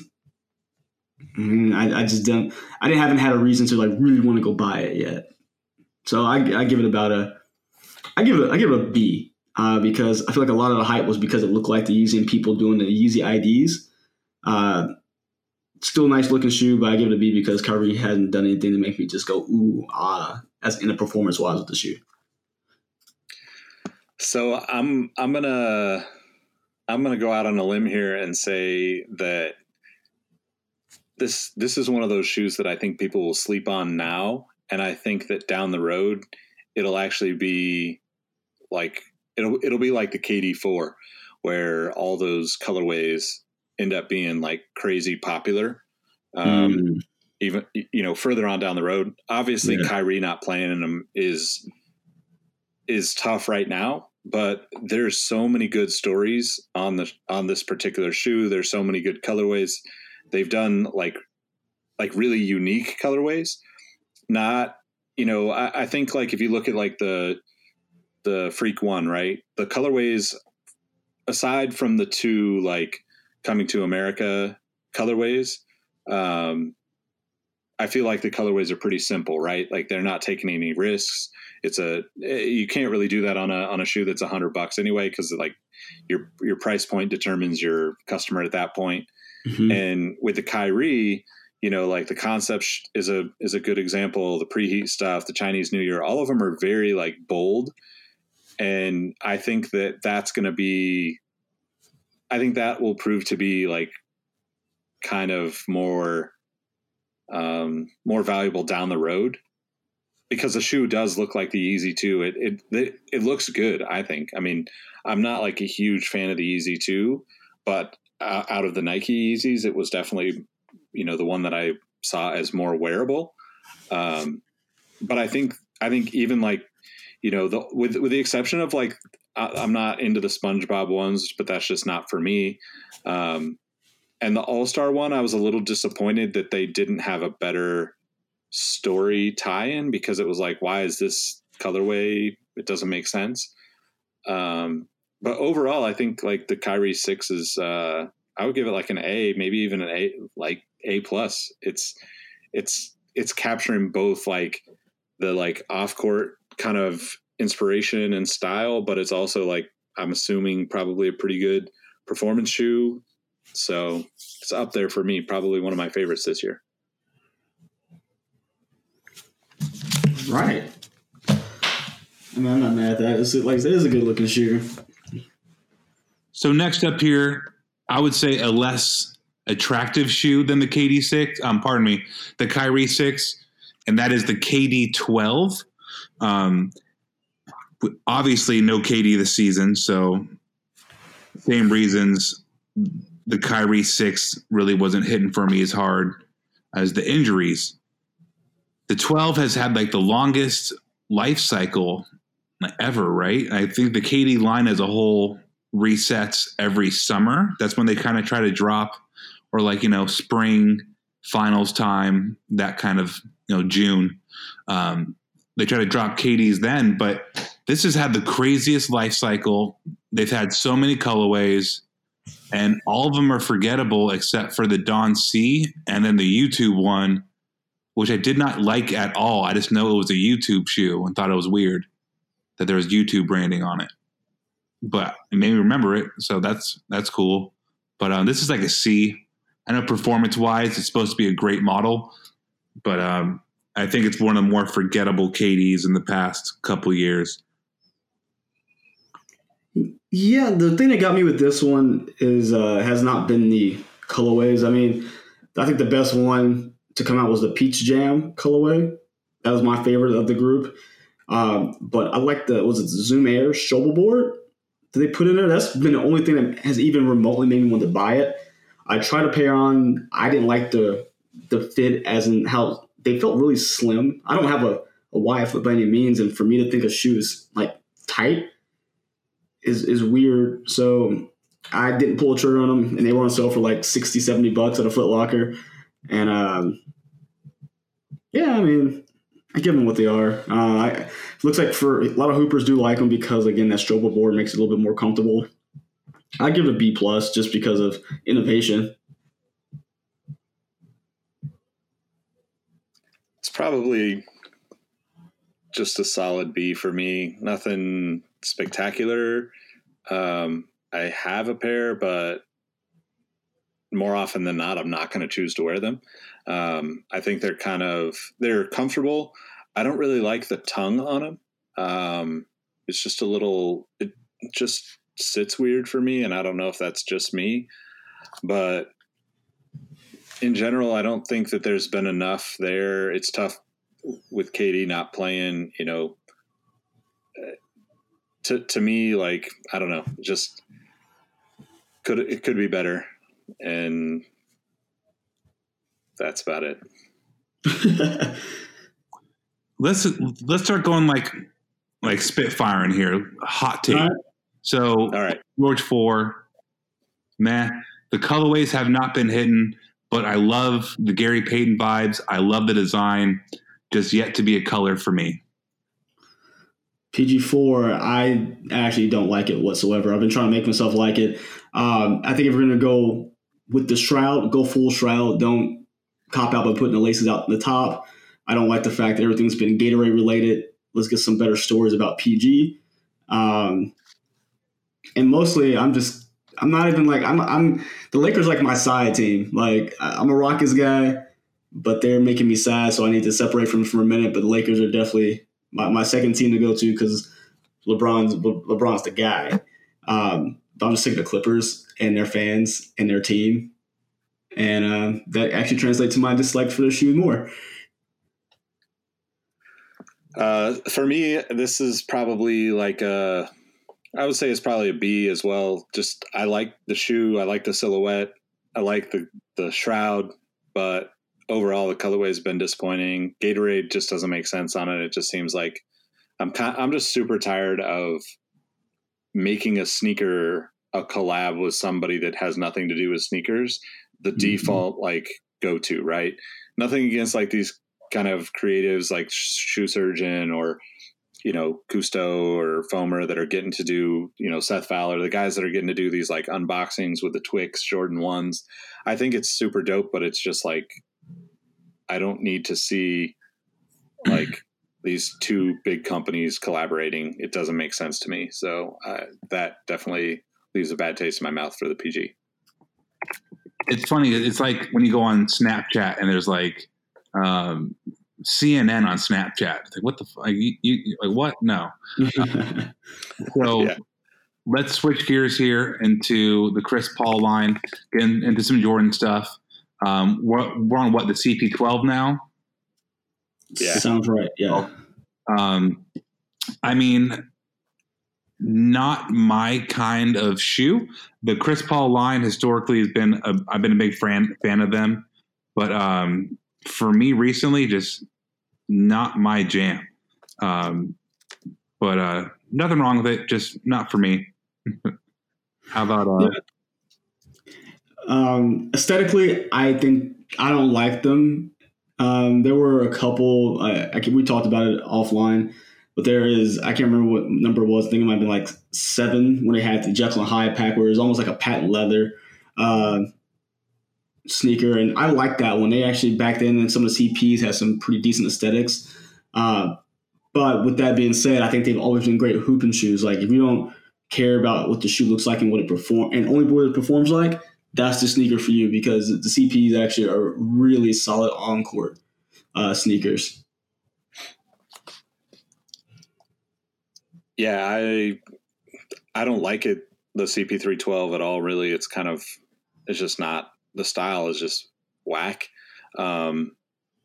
S3: mm, I, I just don't. I didn't haven't had a reason to like really want to go buy it yet. So I, I give it about a. I give it I give it a B uh, because I feel like a lot of the hype was because it looked like the Yeezy and people doing the Yeezy IDs. Uh, still nice looking shoe, but I give it a B because Kyrie hadn't done anything to make me just go ooh ah as in a performance wise with the shoe.
S2: So I'm I'm gonna I'm gonna go out on a limb here and say that this this is one of those shoes that I think people will sleep on now, and I think that down the road it'll actually be like it'll it'll be like the KD4, where all those colorways end up being like crazy popular. Um,
S3: Mm.
S2: even you know further on down the road. Obviously,
S3: Yeah.
S2: Kyrie not playing in them is is tough right now. But there's so many good stories on the on this particular shoe. There's so many good colorways. They've done like like really unique colorways. Not you know I, I think like if you look at like the the Freak One, right? The colorways aside from the two like coming to America colorways, um, I feel like the colorways are pretty simple, right? Like they're not taking any risks. It's a you can't really do that on a on a shoe that's a hundred bucks anyway because like your your price point determines your customer at that point.
S3: Mhm.
S2: And with the Kyrie, you know, like the concept is a is a good example. The preheat stuff, the Chinese New Year, all of them are very like bold, and I think that that's going to be. I think that will prove to be like kind of more um, more valuable down the road because the shoe does look like the Yeezy Two. It it it, looks good. I think. I mean, I'm not like a huge fan of the Yeezy Two, but out of the Nike Yeezys, it was definitely you know the one that I saw as more wearable. Um, but I think I think even like you know the with with the exception of like I, I'm not into the SpongeBob ones, but that's just not for me. Um, and the All Star one, I was a little disappointed that they didn't have a better story tie-in because it was like, why is this colorway? It doesn't make sense. Um, but overall, I think like the Kyrie six is, uh, I would give it like an A, maybe even an A, like A plus. It's, it's, it's capturing both like the like off court kind of inspiration and style, but it's also like I'm assuming probably a pretty good performance shoe. So it's up there for me, probably one of my favorites this year.
S3: Right. I mean, I'm not mad at that. It's like it is a good looking shoe.
S4: So next up here, I would say a less attractive shoe than the KD six. Um, pardon me, the Kyrie six, and that is the KD twelve. Um, obviously, no KD this season, so same reasons. The Kyrie six really wasn't hitting for me as hard as the injuries. The twelve has had like the longest life cycle ever, right? I think the KD line as a whole resets every summer. That's when they kind of try to drop, or like you know, spring finals time, that kind of you know June. Um, they try to drop KDs then, but this has had the craziest life cycle. They've had so many colorways, and all of them are forgettable except for the Dawn C and then the YouTube one, which I did not like at all. I just know it was a YouTube shoe and thought it was weird that there was YouTube branding on it. But it made me remember it, so that's that's cool. But um, this is like a C. I know performance wise, it's supposed to be a great model, but um, I think it's one of the more forgettable KDs in the past couple years.
S3: Yeah, the thing that got me with this one is uh, has not been the colorways. I mean, I think the best one to come out was the Peach Jam colorway. That was my favorite of the group. Um, but I like the was it Zoom Air Strobel board that they put in there. That's been the only thing that has even remotely made me want to buy it. I tried to pair on. I didn't like the the fit as in how they felt really slim. I don't have a, a wide foot by any means, and for me to think a shoe is like tight is is weird. So I didn't pull a trigger on them, and they were on sale for like 60, 70 bucks at a Foot Locker. And um, yeah, I mean, I give them what they are. Uh, I, looks like for a lot of hoopers do like them because again, that Strobel board makes it a little bit more comfortable. I give it a B plus just because of innovation.
S2: It's probably just a solid B for me. Nothing spectacular. Um, I have a pair, but more often than not, I'm not going to choose to wear them. Um, I think they're kind of they're comfortable. I don't really like the tongue on them. Um, it's just a little. It just sits weird for me, and I don't know if that's just me, but in general, I don't think that there's been enough there. It's tough with KD not playing. You know, uh, to to me, like I don't know, just could it could be better, and that's about it. <laughs>
S4: let's let's start going like like spitfire in here. Hot take.
S3: All right.
S4: So
S2: All right,
S4: George four, man, the colorways have not been hidden, but I love the Gary Payton vibes. I love the design. Just yet to be a color for me.
S3: PG4, I actually don't like it whatsoever. I've been trying to make myself like it. Um, I think if we're going to go with the shroud, go full shroud. Don't cop out by putting the laces out in the top. I don't like the fact that everything's been Gatorade related. Let's get some better stories about PG. Um, and mostly, I'm just, I'm not even like, I'm, I'm, the Lakers like my side team. Like, I'm a Rockets guy, but they're making me sad, so I need to separate from for a minute. But the Lakers are definitely my, my second team to go to because LeBron's Le- LeBron's the guy. Um, I'm just sick of the Clippers and their fans and their team, and um, that actually translates to my dislike for the shoe more.
S2: uh, for me, this is probably like a. I would say it's probably a B as well. Just I like the shoe, I like the silhouette, I like the the shroud, but overall the colorway has been disappointing. Gatorade just doesn't make sense on it. It just seems like I'm kind, I'm just super tired of making a sneaker a collab with somebody that has nothing to do with sneakers. The mm-hmm. default like go to right. Nothing against like these kind of creatives like Shoe Surgeon or you know Cousteau or Foamer that are getting to do you know Seth Fowler, the guys that are getting to do these like unboxings with the Twix Jordan ones. I think it's super dope, but it's just like I don't need to see like <clears throat> these two big companies collaborating. It doesn't make sense to me. So uh, that definitely leaves a bad taste in my mouth for the PG.
S4: It's funny. It's like when you go on Snapchat and there's like um, CNN on Snapchat. Like, what the fuck? Like, you, you, like what? No. <laughs> so
S2: Yeah.
S4: let's switch gears here into the Chris Paul line, get into some Jordan stuff. Um, we're, we're on what the CP12 now.
S2: Yeah.
S3: Sounds right. Yeah.
S4: Um, I mean, not my kind of shoe. The Chris Paul line historically has been a, I've been a big fan fan of them, but um, for me recently, just not my jam. Um, but uh, nothing wrong with it, just not for me. <laughs> How about uh,
S3: Um, aesthetically, I think I don't like them. Um, there were a couple. I, can, we talked about it offline, but there is. I can't remember what number it was. I think it might have been like seven when they had the Jekyll and Hyde pack, where it was almost like a patent leather uh, sneaker, and I like that one. They actually back then, and some of the CPs had some pretty decent aesthetics. Uh, but with that being said, I think they've always been great hooping shoes. Like if you don't care about what the shoe looks like and what it perform and only what it performs like, that's the sneaker for you because the CPs actually are really solid on court uh, sneakers.
S2: Yeah, I I don't like it the CP312 at all. Really, it's kind of it's just not the style is just whack. Um,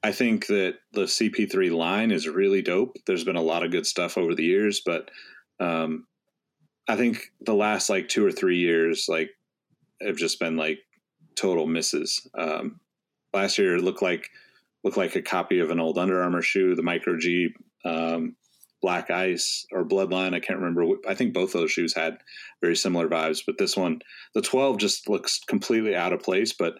S2: I think that the CP3 line is really dope. There's been a lot of good stuff over the years, but um, I think the last like two or three years like have just been like total misses. Um, last year looked like looked like a copy of an old Under Armour shoe, the Micro G um, Black Ice or Bloodline. I can't remember. I think both of those shoes had very similar vibes, but this one, the 12, just looks completely out of place. But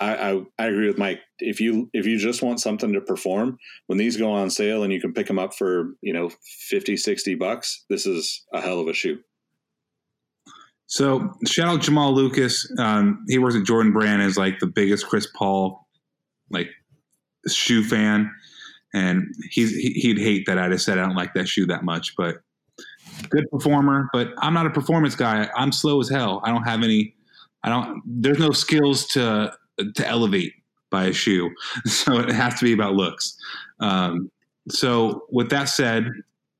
S2: I, I, I agree with Mike. If you if you just want something to perform, when these go on sale and you can pick them up for you know 50, 60 bucks, this is a hell of a shoe.
S4: So shout out Jamal Lucas. Um, he works at Jordan Brand is like the biggest Chris Paul like shoe fan, and he's he- he'd hate that I just said I don't like that shoe that much. But good performer. But I'm not a performance guy. I'm slow as hell. I don't have any. I don't. There's no skills to to elevate by a shoe, <laughs> so it has to be about looks. Um, so with that said,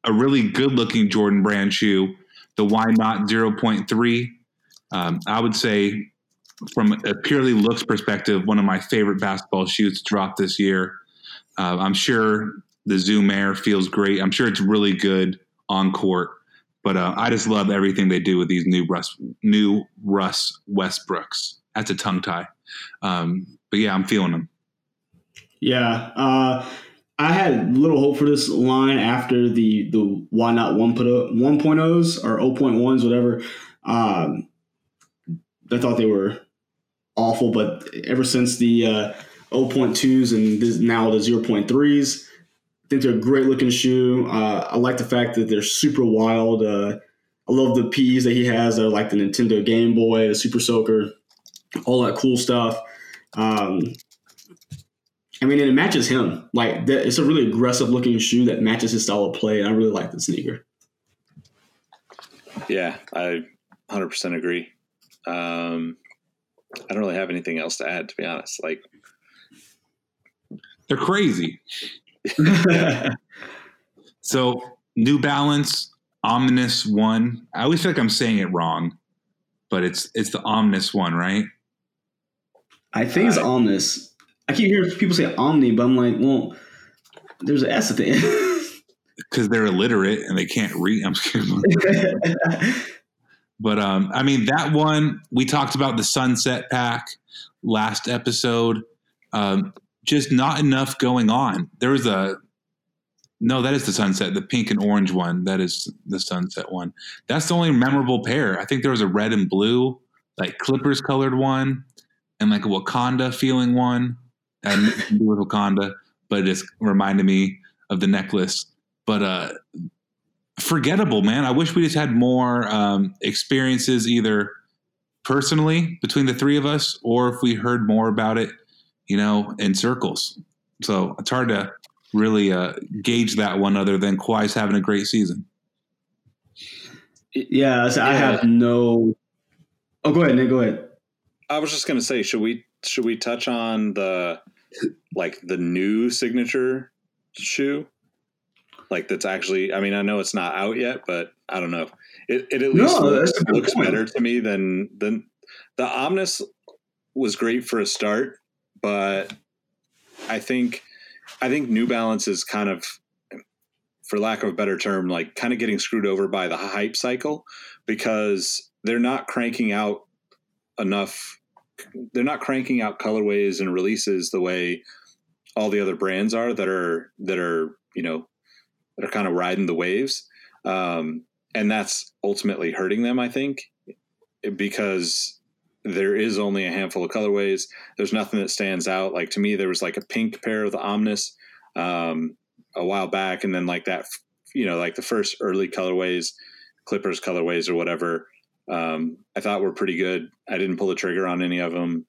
S4: a really good looking Jordan Brand shoe the why not 0.3 um, i would say from a purely looks perspective one of my favorite basketball shoes dropped this year uh, i'm sure the zoom air feels great. I'm sure it's really good on court but uh, i just love everything they do with these new russ new russ westbrooks. That's a tongue tie. Um, but yeah i'm feeling them
S3: Yeah, uh, I had little hope for this line after the the why not one put point O's or 0.1s whatever. Um, I thought they were awful, but ever since the uh, 0.2s and this, now the 0.3s, I think they're a great looking shoe. Uh, I like the fact that they're super wild. Uh, I love the P's that he has. They're like the Nintendo Game Boy, the Super Soaker, all that cool stuff. Um, I mean, it matches him. Like it's a really aggressive looking shoe that matches his style of play, and I really like the sneaker.
S2: Yeah, I 100% agree. Um, I don't really have anything else to add, to be honest. Like,
S4: they're crazy <laughs> So New Balance Omnis One. I always feel like I'm saying it wrong, but it's it's the Omnis One, right?
S3: I think it's Omnis. I keep hearing people say Omni, but I'm like, well, there's an S at the end. <laughs>
S4: Because they're illiterate and they can't read. I'm kidding. <laughs> But um, I mean that one we talked about the Sunset Pack last episode. Um, just not enough going on. There was a no, that is the Sunset, the pink and orange one. That is the Sunset one. That's the only memorable pair. I think there was a red and blue, like Clippers colored one, and like a Wakanda feeling one. Do <laughs> with Wakanda, but it just reminded me of the necklace. But uh, forgettable, man. I wish we just had more um, experiences either personally between the three of us or if we heard more about it, you know, in circles. So it's hard to really uh, gauge that one other than Kawhi's having a great season.
S3: yeah, so I have no. Oh, go ahead, Nick. Go ahead.
S2: I was just gonna say, should we should we touch on the like the new signature shoe. Like that's actually. I mean, I know it's not out yet, but I don't know. It, it at least
S3: No,
S2: looks,
S3: that's a good
S2: looks better to me than than the Omnis was great for a start, but I think I think New Balance is kind of, for lack of a better term, like kind of getting screwed over by the hype cycle because they're not cranking out enough. They're not cranking out colorways and releases the way all the other brands are that are that are you know that are kind of riding the waves, um, and that's ultimately hurting them. I think because there is only a handful of colorways. There's nothing that stands out. Like to me, there was like a pink pair of the Omnis um, a while back, and then like that, you know, like the first early colorways, Clippers colorways or whatever. Um, I thought were pretty good. I didn't pull the trigger on any of them,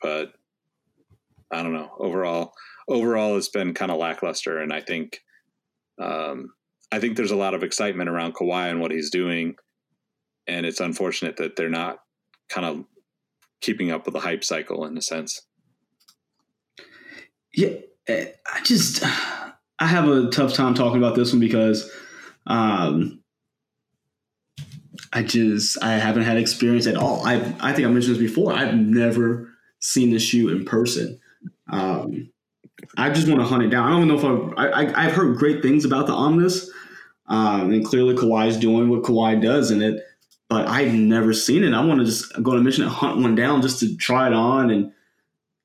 S2: but I don't know. Overall, overall, it's been kind of lackluster, and I think, um, I think there's a lot of excitement around Kawhi and what he's doing, and it's unfortunate that they're not kind of keeping up with the hype cycle in a sense.
S3: Yeah, eh, I just I have a tough time talking about this one because um, I just I haven't had experience at all. I I think I mentioned this before. I've never seen the shoe in person. Um, I just want to hunt it down. I don't even know if I, I I've heard great things about the Omnis, um, and clearly Kawhi's doing what Kawhi does in it. But I've never seen it. I want to just go a mission and hunt one down just to try it on and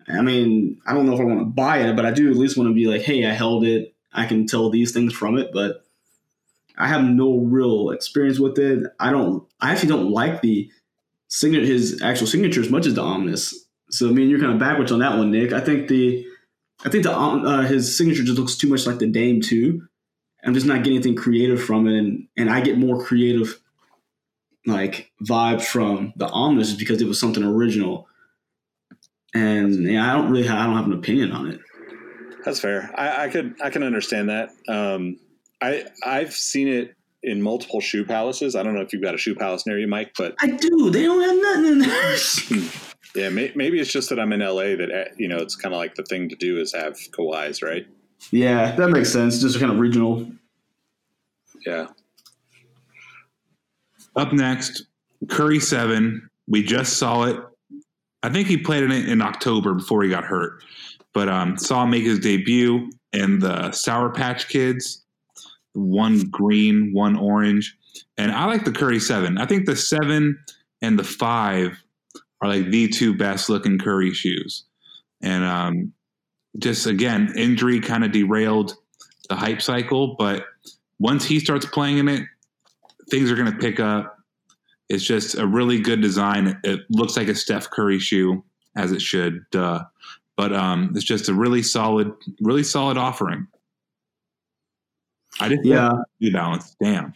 S3: I mean, I don't know if I want to buy it, but I do at least want to be like, hey, I held it. I can tell these things from it, but I have no real experience with it. I don't. I actually don't like the signature, his actual signature as much as the Omnis. So I mean, you're kind of backwards on that one, Nick. I think the, I think the Om- uh, his signature just looks too much like the Dame too. I'm just not getting anything creative from it, and and I get more creative, like vibes from the Omnis just because it was something original and yeah, I don't really have, I don't have an opinion on it.
S2: That's fair. I, I could I can understand that. Um, I I've seen it in multiple shoe palaces. I don't know if you've got a shoe palace near you, Mike, but
S3: I do. They don't have nothing in there.
S2: yeah, may, maybe it's just that I'm in LA that eh, you know it's kind of like the thing to do is have Kawhi's, right?
S3: yeah, that makes sense. Just kind of regional.
S2: Yeah.
S4: Up next, Curry Seven. We just saw it. I think he played in it in October before he got hurt, but um, saw him make his debut in the Sour Patch Kids. One green, one orange, and I like the Curry Seven. I think the seven and the five are like the two best looking Curry shoes, and um, just again, injury kind of derailed the hype cycle, but once he starts playing in it, things are going to pick up. It's just a really good design. It looks like a Steph Curry shoe, as it should. Duh. But um, it's just a really solid, really solid offering. I didn't
S3: Yeah.
S4: New Balance. Damn.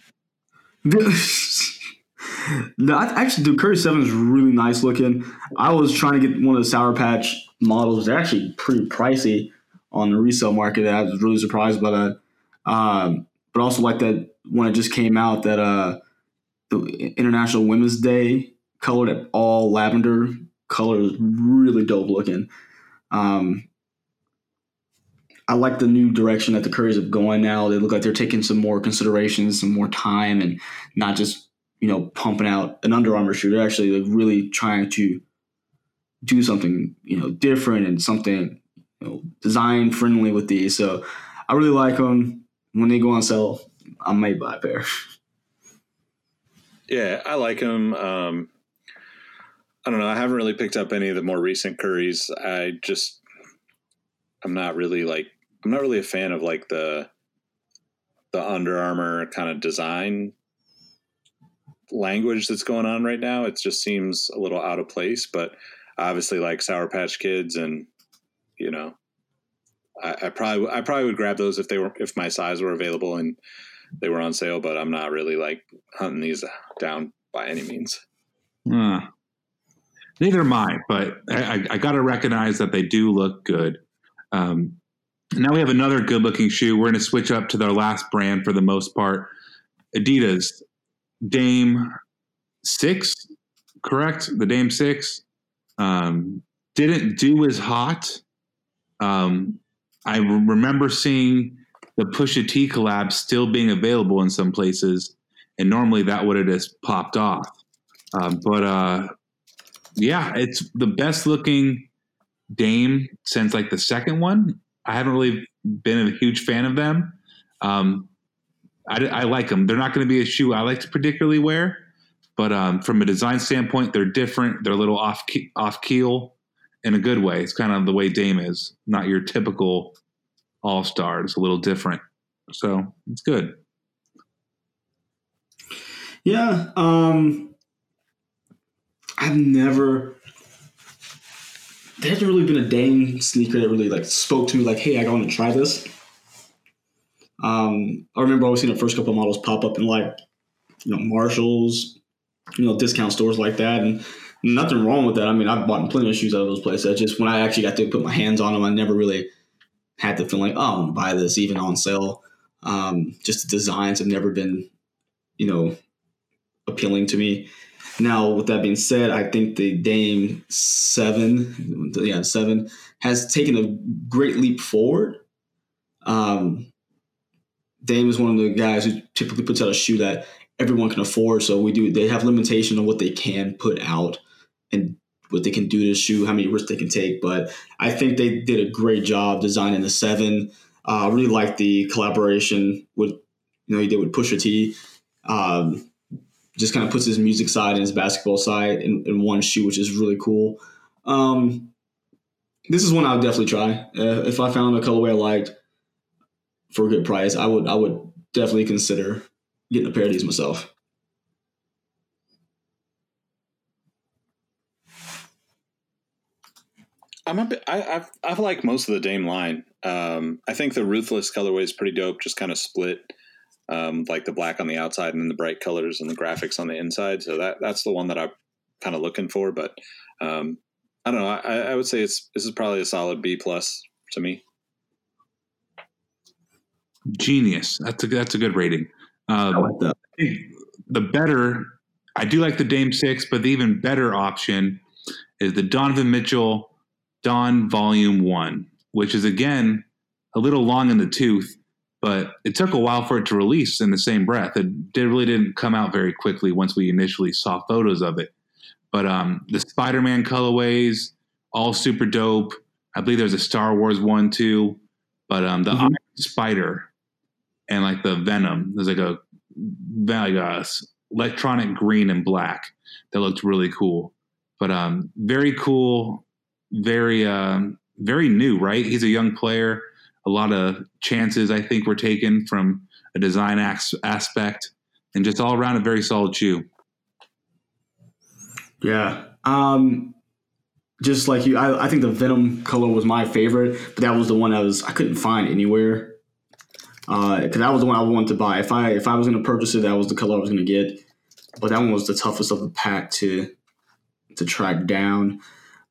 S4: <laughs>
S3: no, I actually, dude, Curry Seven is really nice looking. I was trying to get one of the Sour Patch models. They're actually pretty pricey on the resale market. I was really surprised by that. Um, but also like that when it just came out that uh, the International Women's Day colored it all lavender color is really dope looking. Um, I like the new direction that the Currys have going now. They look like they're taking some more considerations, some more time, and not just you know pumping out an Under Armour shoe. They're actually like really trying to do something you know different and something you know design friendly with these. So I really like them. When they go on sale, I may buy a pair. <laughs>
S2: Yeah, I like them. Um, I don't know. I haven't really picked up any of the more recent Curries. I just, I'm not really like, I'm not really a fan of like the, the Under Armour kind of design language that's going on right now. It just seems a little out of place. But obviously, like Sour Patch Kids, and you know, I, I probably, I probably would grab those if they were, if my size were available and they were on sale. But I'm not really like hunting these down by any means.
S4: Uh, neither am I, but I, I, got to recognize that they do look good. Um, now we have another good looking shoe. We're going to switch up to their last brand for the most part Adidas Dame 6, correct? The Dame 6 um, didn't do as hot. Um, I remember seeing the Pusha T collab still being available in some places, and normally that would have just popped off. Um, but uh, yeah, it's the best looking Dame since like the second one. I haven't really been a huge fan of them. Um, I, I like them. They're not going to be a shoe I like to particularly wear, but um, from a design standpoint, they're different. They're a little off off keel in a good way. It's kind of the way Dame is, not your typical all star. It's a little different, so it's good.
S3: Yeah, um, I've never. There hasn't really been a dang sneaker that really like spoke to me like, hey, I want to try this. Um, I remember always seeing the first couple models pop up in like, you know, Marshalls, you know, discount stores like that, and nothing wrong with that. I mean, I've bought plenty of shoes out of those places. I just when I actually got to put my hands on them, I never really had the feeling, oh, I'm gonna buy this even on sale. Um, just the designs have never been, you know, appealing to me. Now, with that being said, I think the Dame Seven, yeah, Seven, has taken a great leap forward. Um, Dame is one of the guys who typically puts out a shoe that everyone can afford. So we do. They have limitation on what they can put out and what they can do to shoe, how many risks they can take. But I think they did a great job designing the Seven. Uh, I really like the collaboration with you know he did with Pusha T. Um, just kind of puts his music side and his basketball side in, in one shoe, which is really cool. Um, this is one I would definitely try. Uh, if I found a colorway I liked for a good price, I would I would definitely consider getting a pair of these myself.
S2: I'm a bit. I I've, I like most of the Dame line. Um, I think the Ruthless colorway is pretty dope. Just kind of split, um, like the black on the outside and then the bright colors and the graphics on the inside. So that that's the one that I'm kind of looking for. But um, I don't know. I, I would say it's this is probably a solid B plus to me.
S4: Genius. That's a that's a good rating. Um,
S3: I like that.
S4: The better, I do like the Dame Six, but the even better option is the Donovan Mitchell Don Volume One, which is again a little long in the tooth, but it took a while for it to release in the same breath. It did, really didn't come out very quickly once we initially saw photos of it. But um, the Spider-Man colorways, all super dope. I believe there's a Star Wars one too, but um, the
S3: Mhm.
S4: Iron Spider and like the Venom, there's like a like a electronic green and black that looked really cool. But um, very cool, very um, very new, right? He's a young player. A lot of chances I think were taken from a design ax- aspect, and just all around a very solid shoe.
S3: Yeah. Um, just like you, I, I think the Venom color was my favorite, but that was the one I was I couldn't find anywhere. Because that was the one I wanted to buy. If I if I was going to purchase it, that was the color I was going to get. But that one was the toughest of the pack to to track down.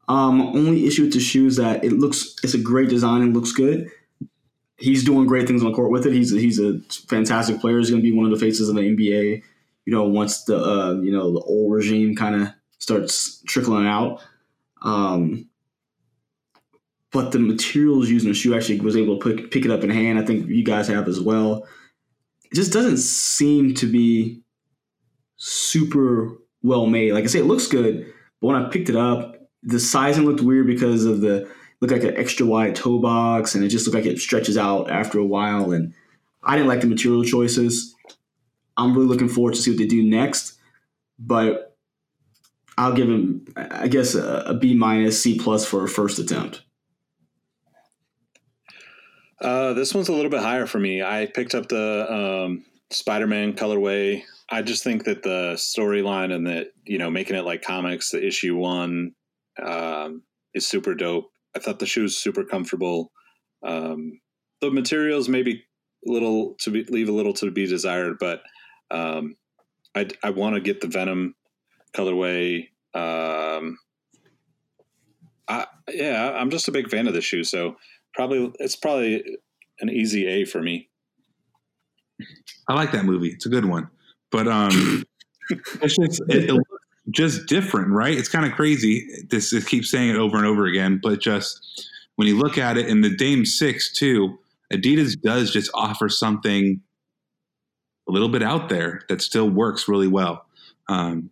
S3: Um, only issue with the shoe is that it looks it's a great design and looks good. He's doing great things on the court with it. He's a, he's a fantastic player. He's going to be one of the faces of the NBA. You know, once the uh, you know the old regime kind of starts trickling out. Um, but the materials used in the shoe actually was able to pick, pick it up in hand. I think you guys have as well. It just doesn't seem to be super well made. Like I say, it looks good, but when I picked it up, the sizing looked weird because of the looked like an extra wide toe box, and it just looked like it stretches out after a while. And I didn't like the material choices. I'm really looking forward to see what they do next, but I'll give him, I guess, a, a B minus, C plus for a first attempt.
S2: Uh, this one's a little bit higher for me. I picked up the um, Spider-Man colorway. I just think that the storyline and that you know making it like comics, the issue one, um, is super dope. I thought the shoe was super comfortable. Um, the materials maybe a little to be, leave a little to be desired, but um, I I want to get the Venom colorway. Um, I, yeah, I'm just a big fan of the shoe, so probably it's probably an easy A for me.
S4: I like that movie. It's a good one, but um, <laughs> it's just it, it just different, right? It's kind of crazy. This it keeps saying it over and over again, but just when you look at it in the Dame Six too, Adidas does just offer something a little bit out there that still works really well. Um,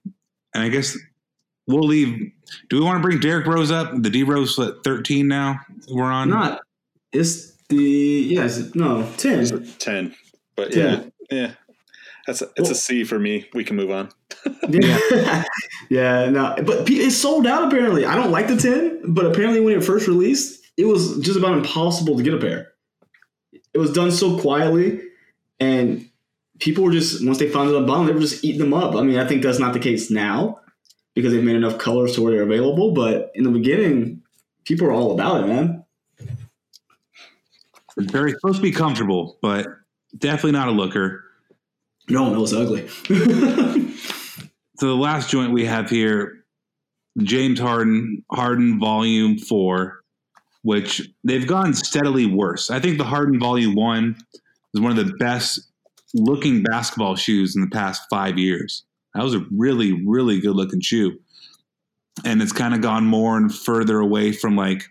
S4: and I guess we'll leave. Do we want to bring Derrick Rose up? The D Rose at 13 now. We're on.
S3: Not. It's the yes. No ten.
S2: ten. But
S3: Ten.
S2: yeah, yeah, that's a, it's a
S3: Well-
S2: C for me. We can move on. <laughs>
S3: Yeah, <laughs> yeah, no, but pe- it's sold out apparently. I don't like the ten, but apparently when it first released, it was just about impossible to get a pair. It was done so quietly, and people were just once they found it on bottom, they were just eating them up. I mean, I think that's not the case now because they've made enough colors to where they're available. But in the beginning, people were all about it, man.
S4: It's very supposed to be comfortable, but definitely not a looker.
S3: No, no, it's ugly. <laughs>
S4: So the last joint we have here, James Harden, Harden Volume Four, which they've gone steadily worse. I think the Harden Volume One is one of the best looking basketball shoes in the past five years. That was a really, really good looking shoe. And it's kind of gone more and further away from like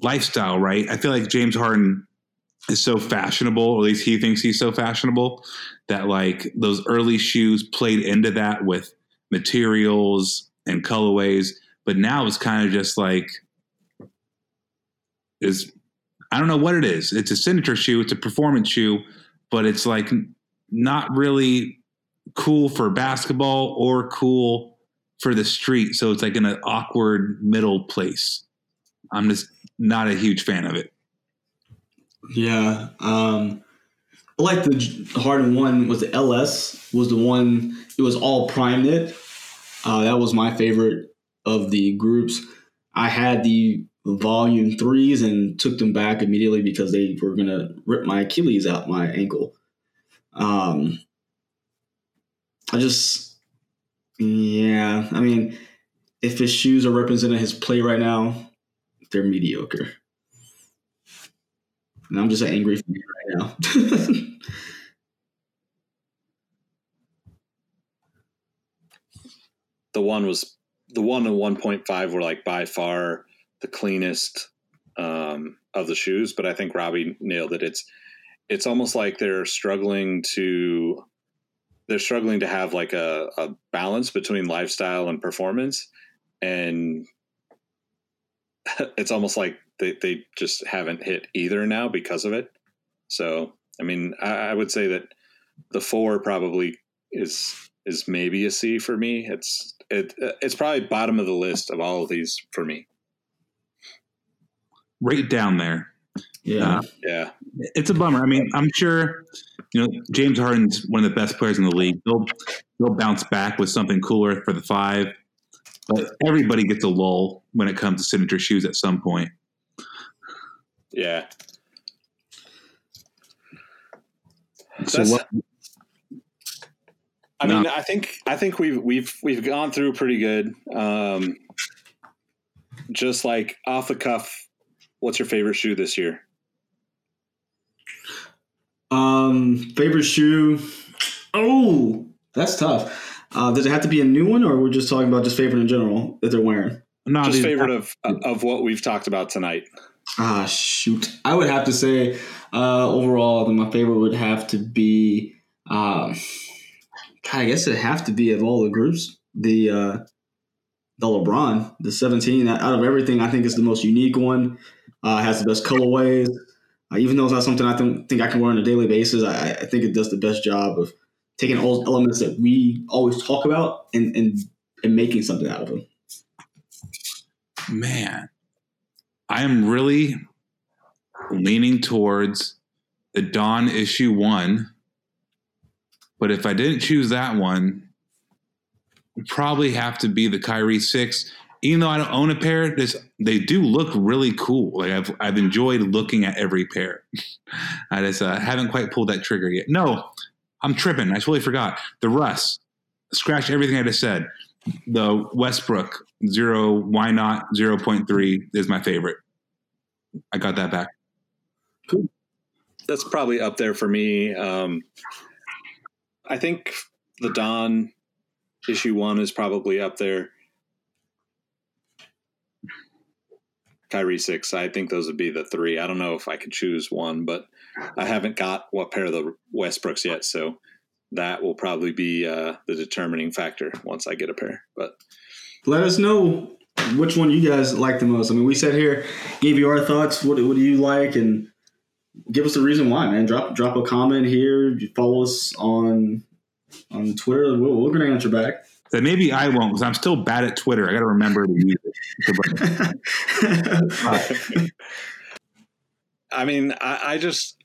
S4: lifestyle, right? I feel like James Harden is so fashionable, or at least he thinks he's so fashionable, that like those early shoes played into that with materials and colorways. But now it's kind of just like is I don't know what it is. It's a signature shoe, it's a performance shoe, but it's like not really cool for basketball or cool for the street. So it's like in an awkward middle place. I'm just not a huge fan of it.
S3: Yeah. Um I like the Harden one was the LS was the one it was all Primeknit. Uh, that was my favorite of the groups. I had the volume threes and took them back immediately because they were gonna rip my Achilles out my ankle. Um I just yeah, I mean if his shoes are representing his play right now, they're mediocre. And I'm just an angry fan right now. <laughs>
S2: The one was the one and one point five were like by far the cleanest um, of the shoes, but I think Robbie nailed it. It's it's almost like they're struggling to they're struggling to have like a, a balance between lifestyle and performance and <laughs> it's almost like they, they just haven't hit either now because of it so i mean I, I would say that the four probably is is maybe a c for me it's it it's probably bottom of the list of all of these for me
S4: Right down there.
S3: yeah.
S2: Uh, yeah
S4: It's a bummer. I mean, I'm sure you know James Harden's one of the best players in the league. He'll he'll bounce back with something cooler for the five. But everybody gets a lull when it comes to signature shoes at some point.
S2: Yeah
S4: So
S2: That's-
S4: what,
S2: I
S4: No.
S2: mean, I think I think we've we've we've gone through pretty good. Um, just like off the cuff, what's your favorite shoe this year?
S3: Um, favorite shoe. Oh, that's tough. Uh, does it have to be a new one, or we're just talking about just favorite in general that they're wearing?
S4: no,
S2: Just favorite of of what we've talked about tonight.
S3: Ah, shoot. I would have to say, uh, overall, my favorite would have to be, um, I guess it'd have to be of all the groups, the uh, the LeBron, the 17. Out of everything, I think is the most unique one. Uh, has the best colorways. Uh, even though it's not something I think, think I can wear on a daily basis, I, I think it does the best job of taking all elements that we always talk about and and, and making something out of them.
S4: man, I am really leaning towards the Don issue one. But if I didn't choose that one, probably have to be the Kyrie six. Even though I don't own a pair, this they do look really cool. Like I've I've enjoyed looking at every pair. <laughs> I just uh, haven't quite pulled that trigger yet. No, I'm tripping. I totally forgot the Russ. Scratch everything I just said. The Westbrook zero. Why not zero point three is my favorite. I got that back.
S2: That's probably up there for me. Um, I think the Don issue one is probably up there.
S5: Kyrie six. I think those would be the three. I don't know if I could choose one, but I haven't got what pair of the Westbrooks yet, so that will probably be uh, the determining factor once I get a pair. But
S3: Let us know which one you guys like the most. I mean, we sat here, gave you our thoughts. What, what do you like? And give us the reason why, man. Drop drop a comment here. Follow us on on Twitter. We're, we're gonna answer back.
S4: That maybe I won't because I'm still bad at Twitter. I got to remember to use it. <laughs>
S5: I mean, I, I just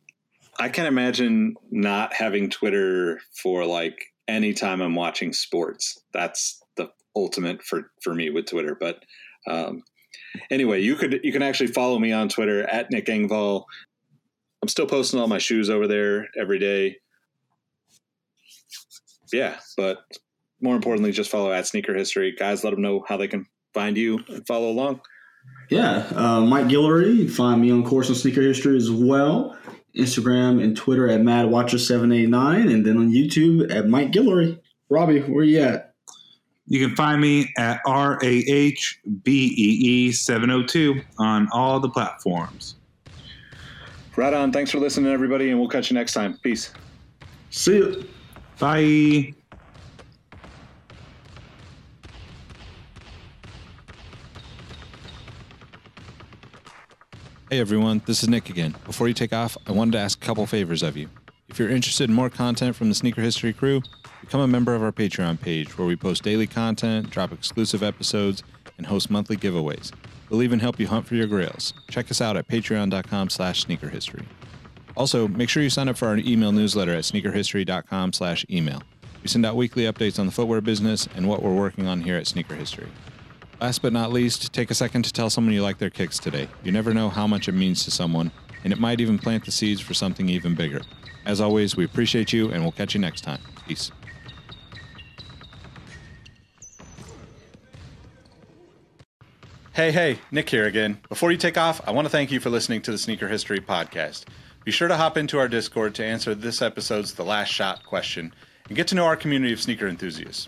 S5: I can imagine not having Twitter for like any time I'm watching sports. That's the ultimate for for me with Twitter. But um, anyway, you could you can actually follow me on Twitter at Nick Engvall. I'm still posting all my shoes over there every day. Yeah, but more importantly, just follow at Sneaker History, guys. Let them know how they can find you and follow along.
S3: Yeah, uh, Mike Guillory. Find me on Course on Sneaker History as well. Instagram and Twitter at MadWatcher789, and then on YouTube at Mike Guillory. Robbie, where are you at?
S4: You can find me at R A H B E E 702 on all the platforms.
S5: Right on. Thanks for listening, everybody, and we'll catch you next time. Peace.
S3: See you.
S4: Bye.
S2: Hey everyone, this is Nick again. Before you take off, I wanted to ask a couple favors of you. If you're interested in more content from the Sneaker History crew, become a member of our Patreon page where we post daily content, drop exclusive episodes, and host monthly giveaways. We'll even help you hunt for your grails. Check us out at patreon.com slash sneakerhistory. Also, make sure you sign up for our email newsletter at sneakerhistory.com slash email. We send out weekly updates on the footwear business and what we're working on here at Sneaker History. Last but not least, take a second to tell someone you like their kicks today. You never know how much it means to someone, and it might even plant the seeds for something even bigger. As always, we appreciate you, and we'll catch you next time. Peace. Hey, hey, Nick here again. Before you take off, I want to thank you for listening to the Sneaker History Podcast. Be sure to hop into our Discord to answer this episode's The Last Shot question and get to know our community of sneaker enthusiasts.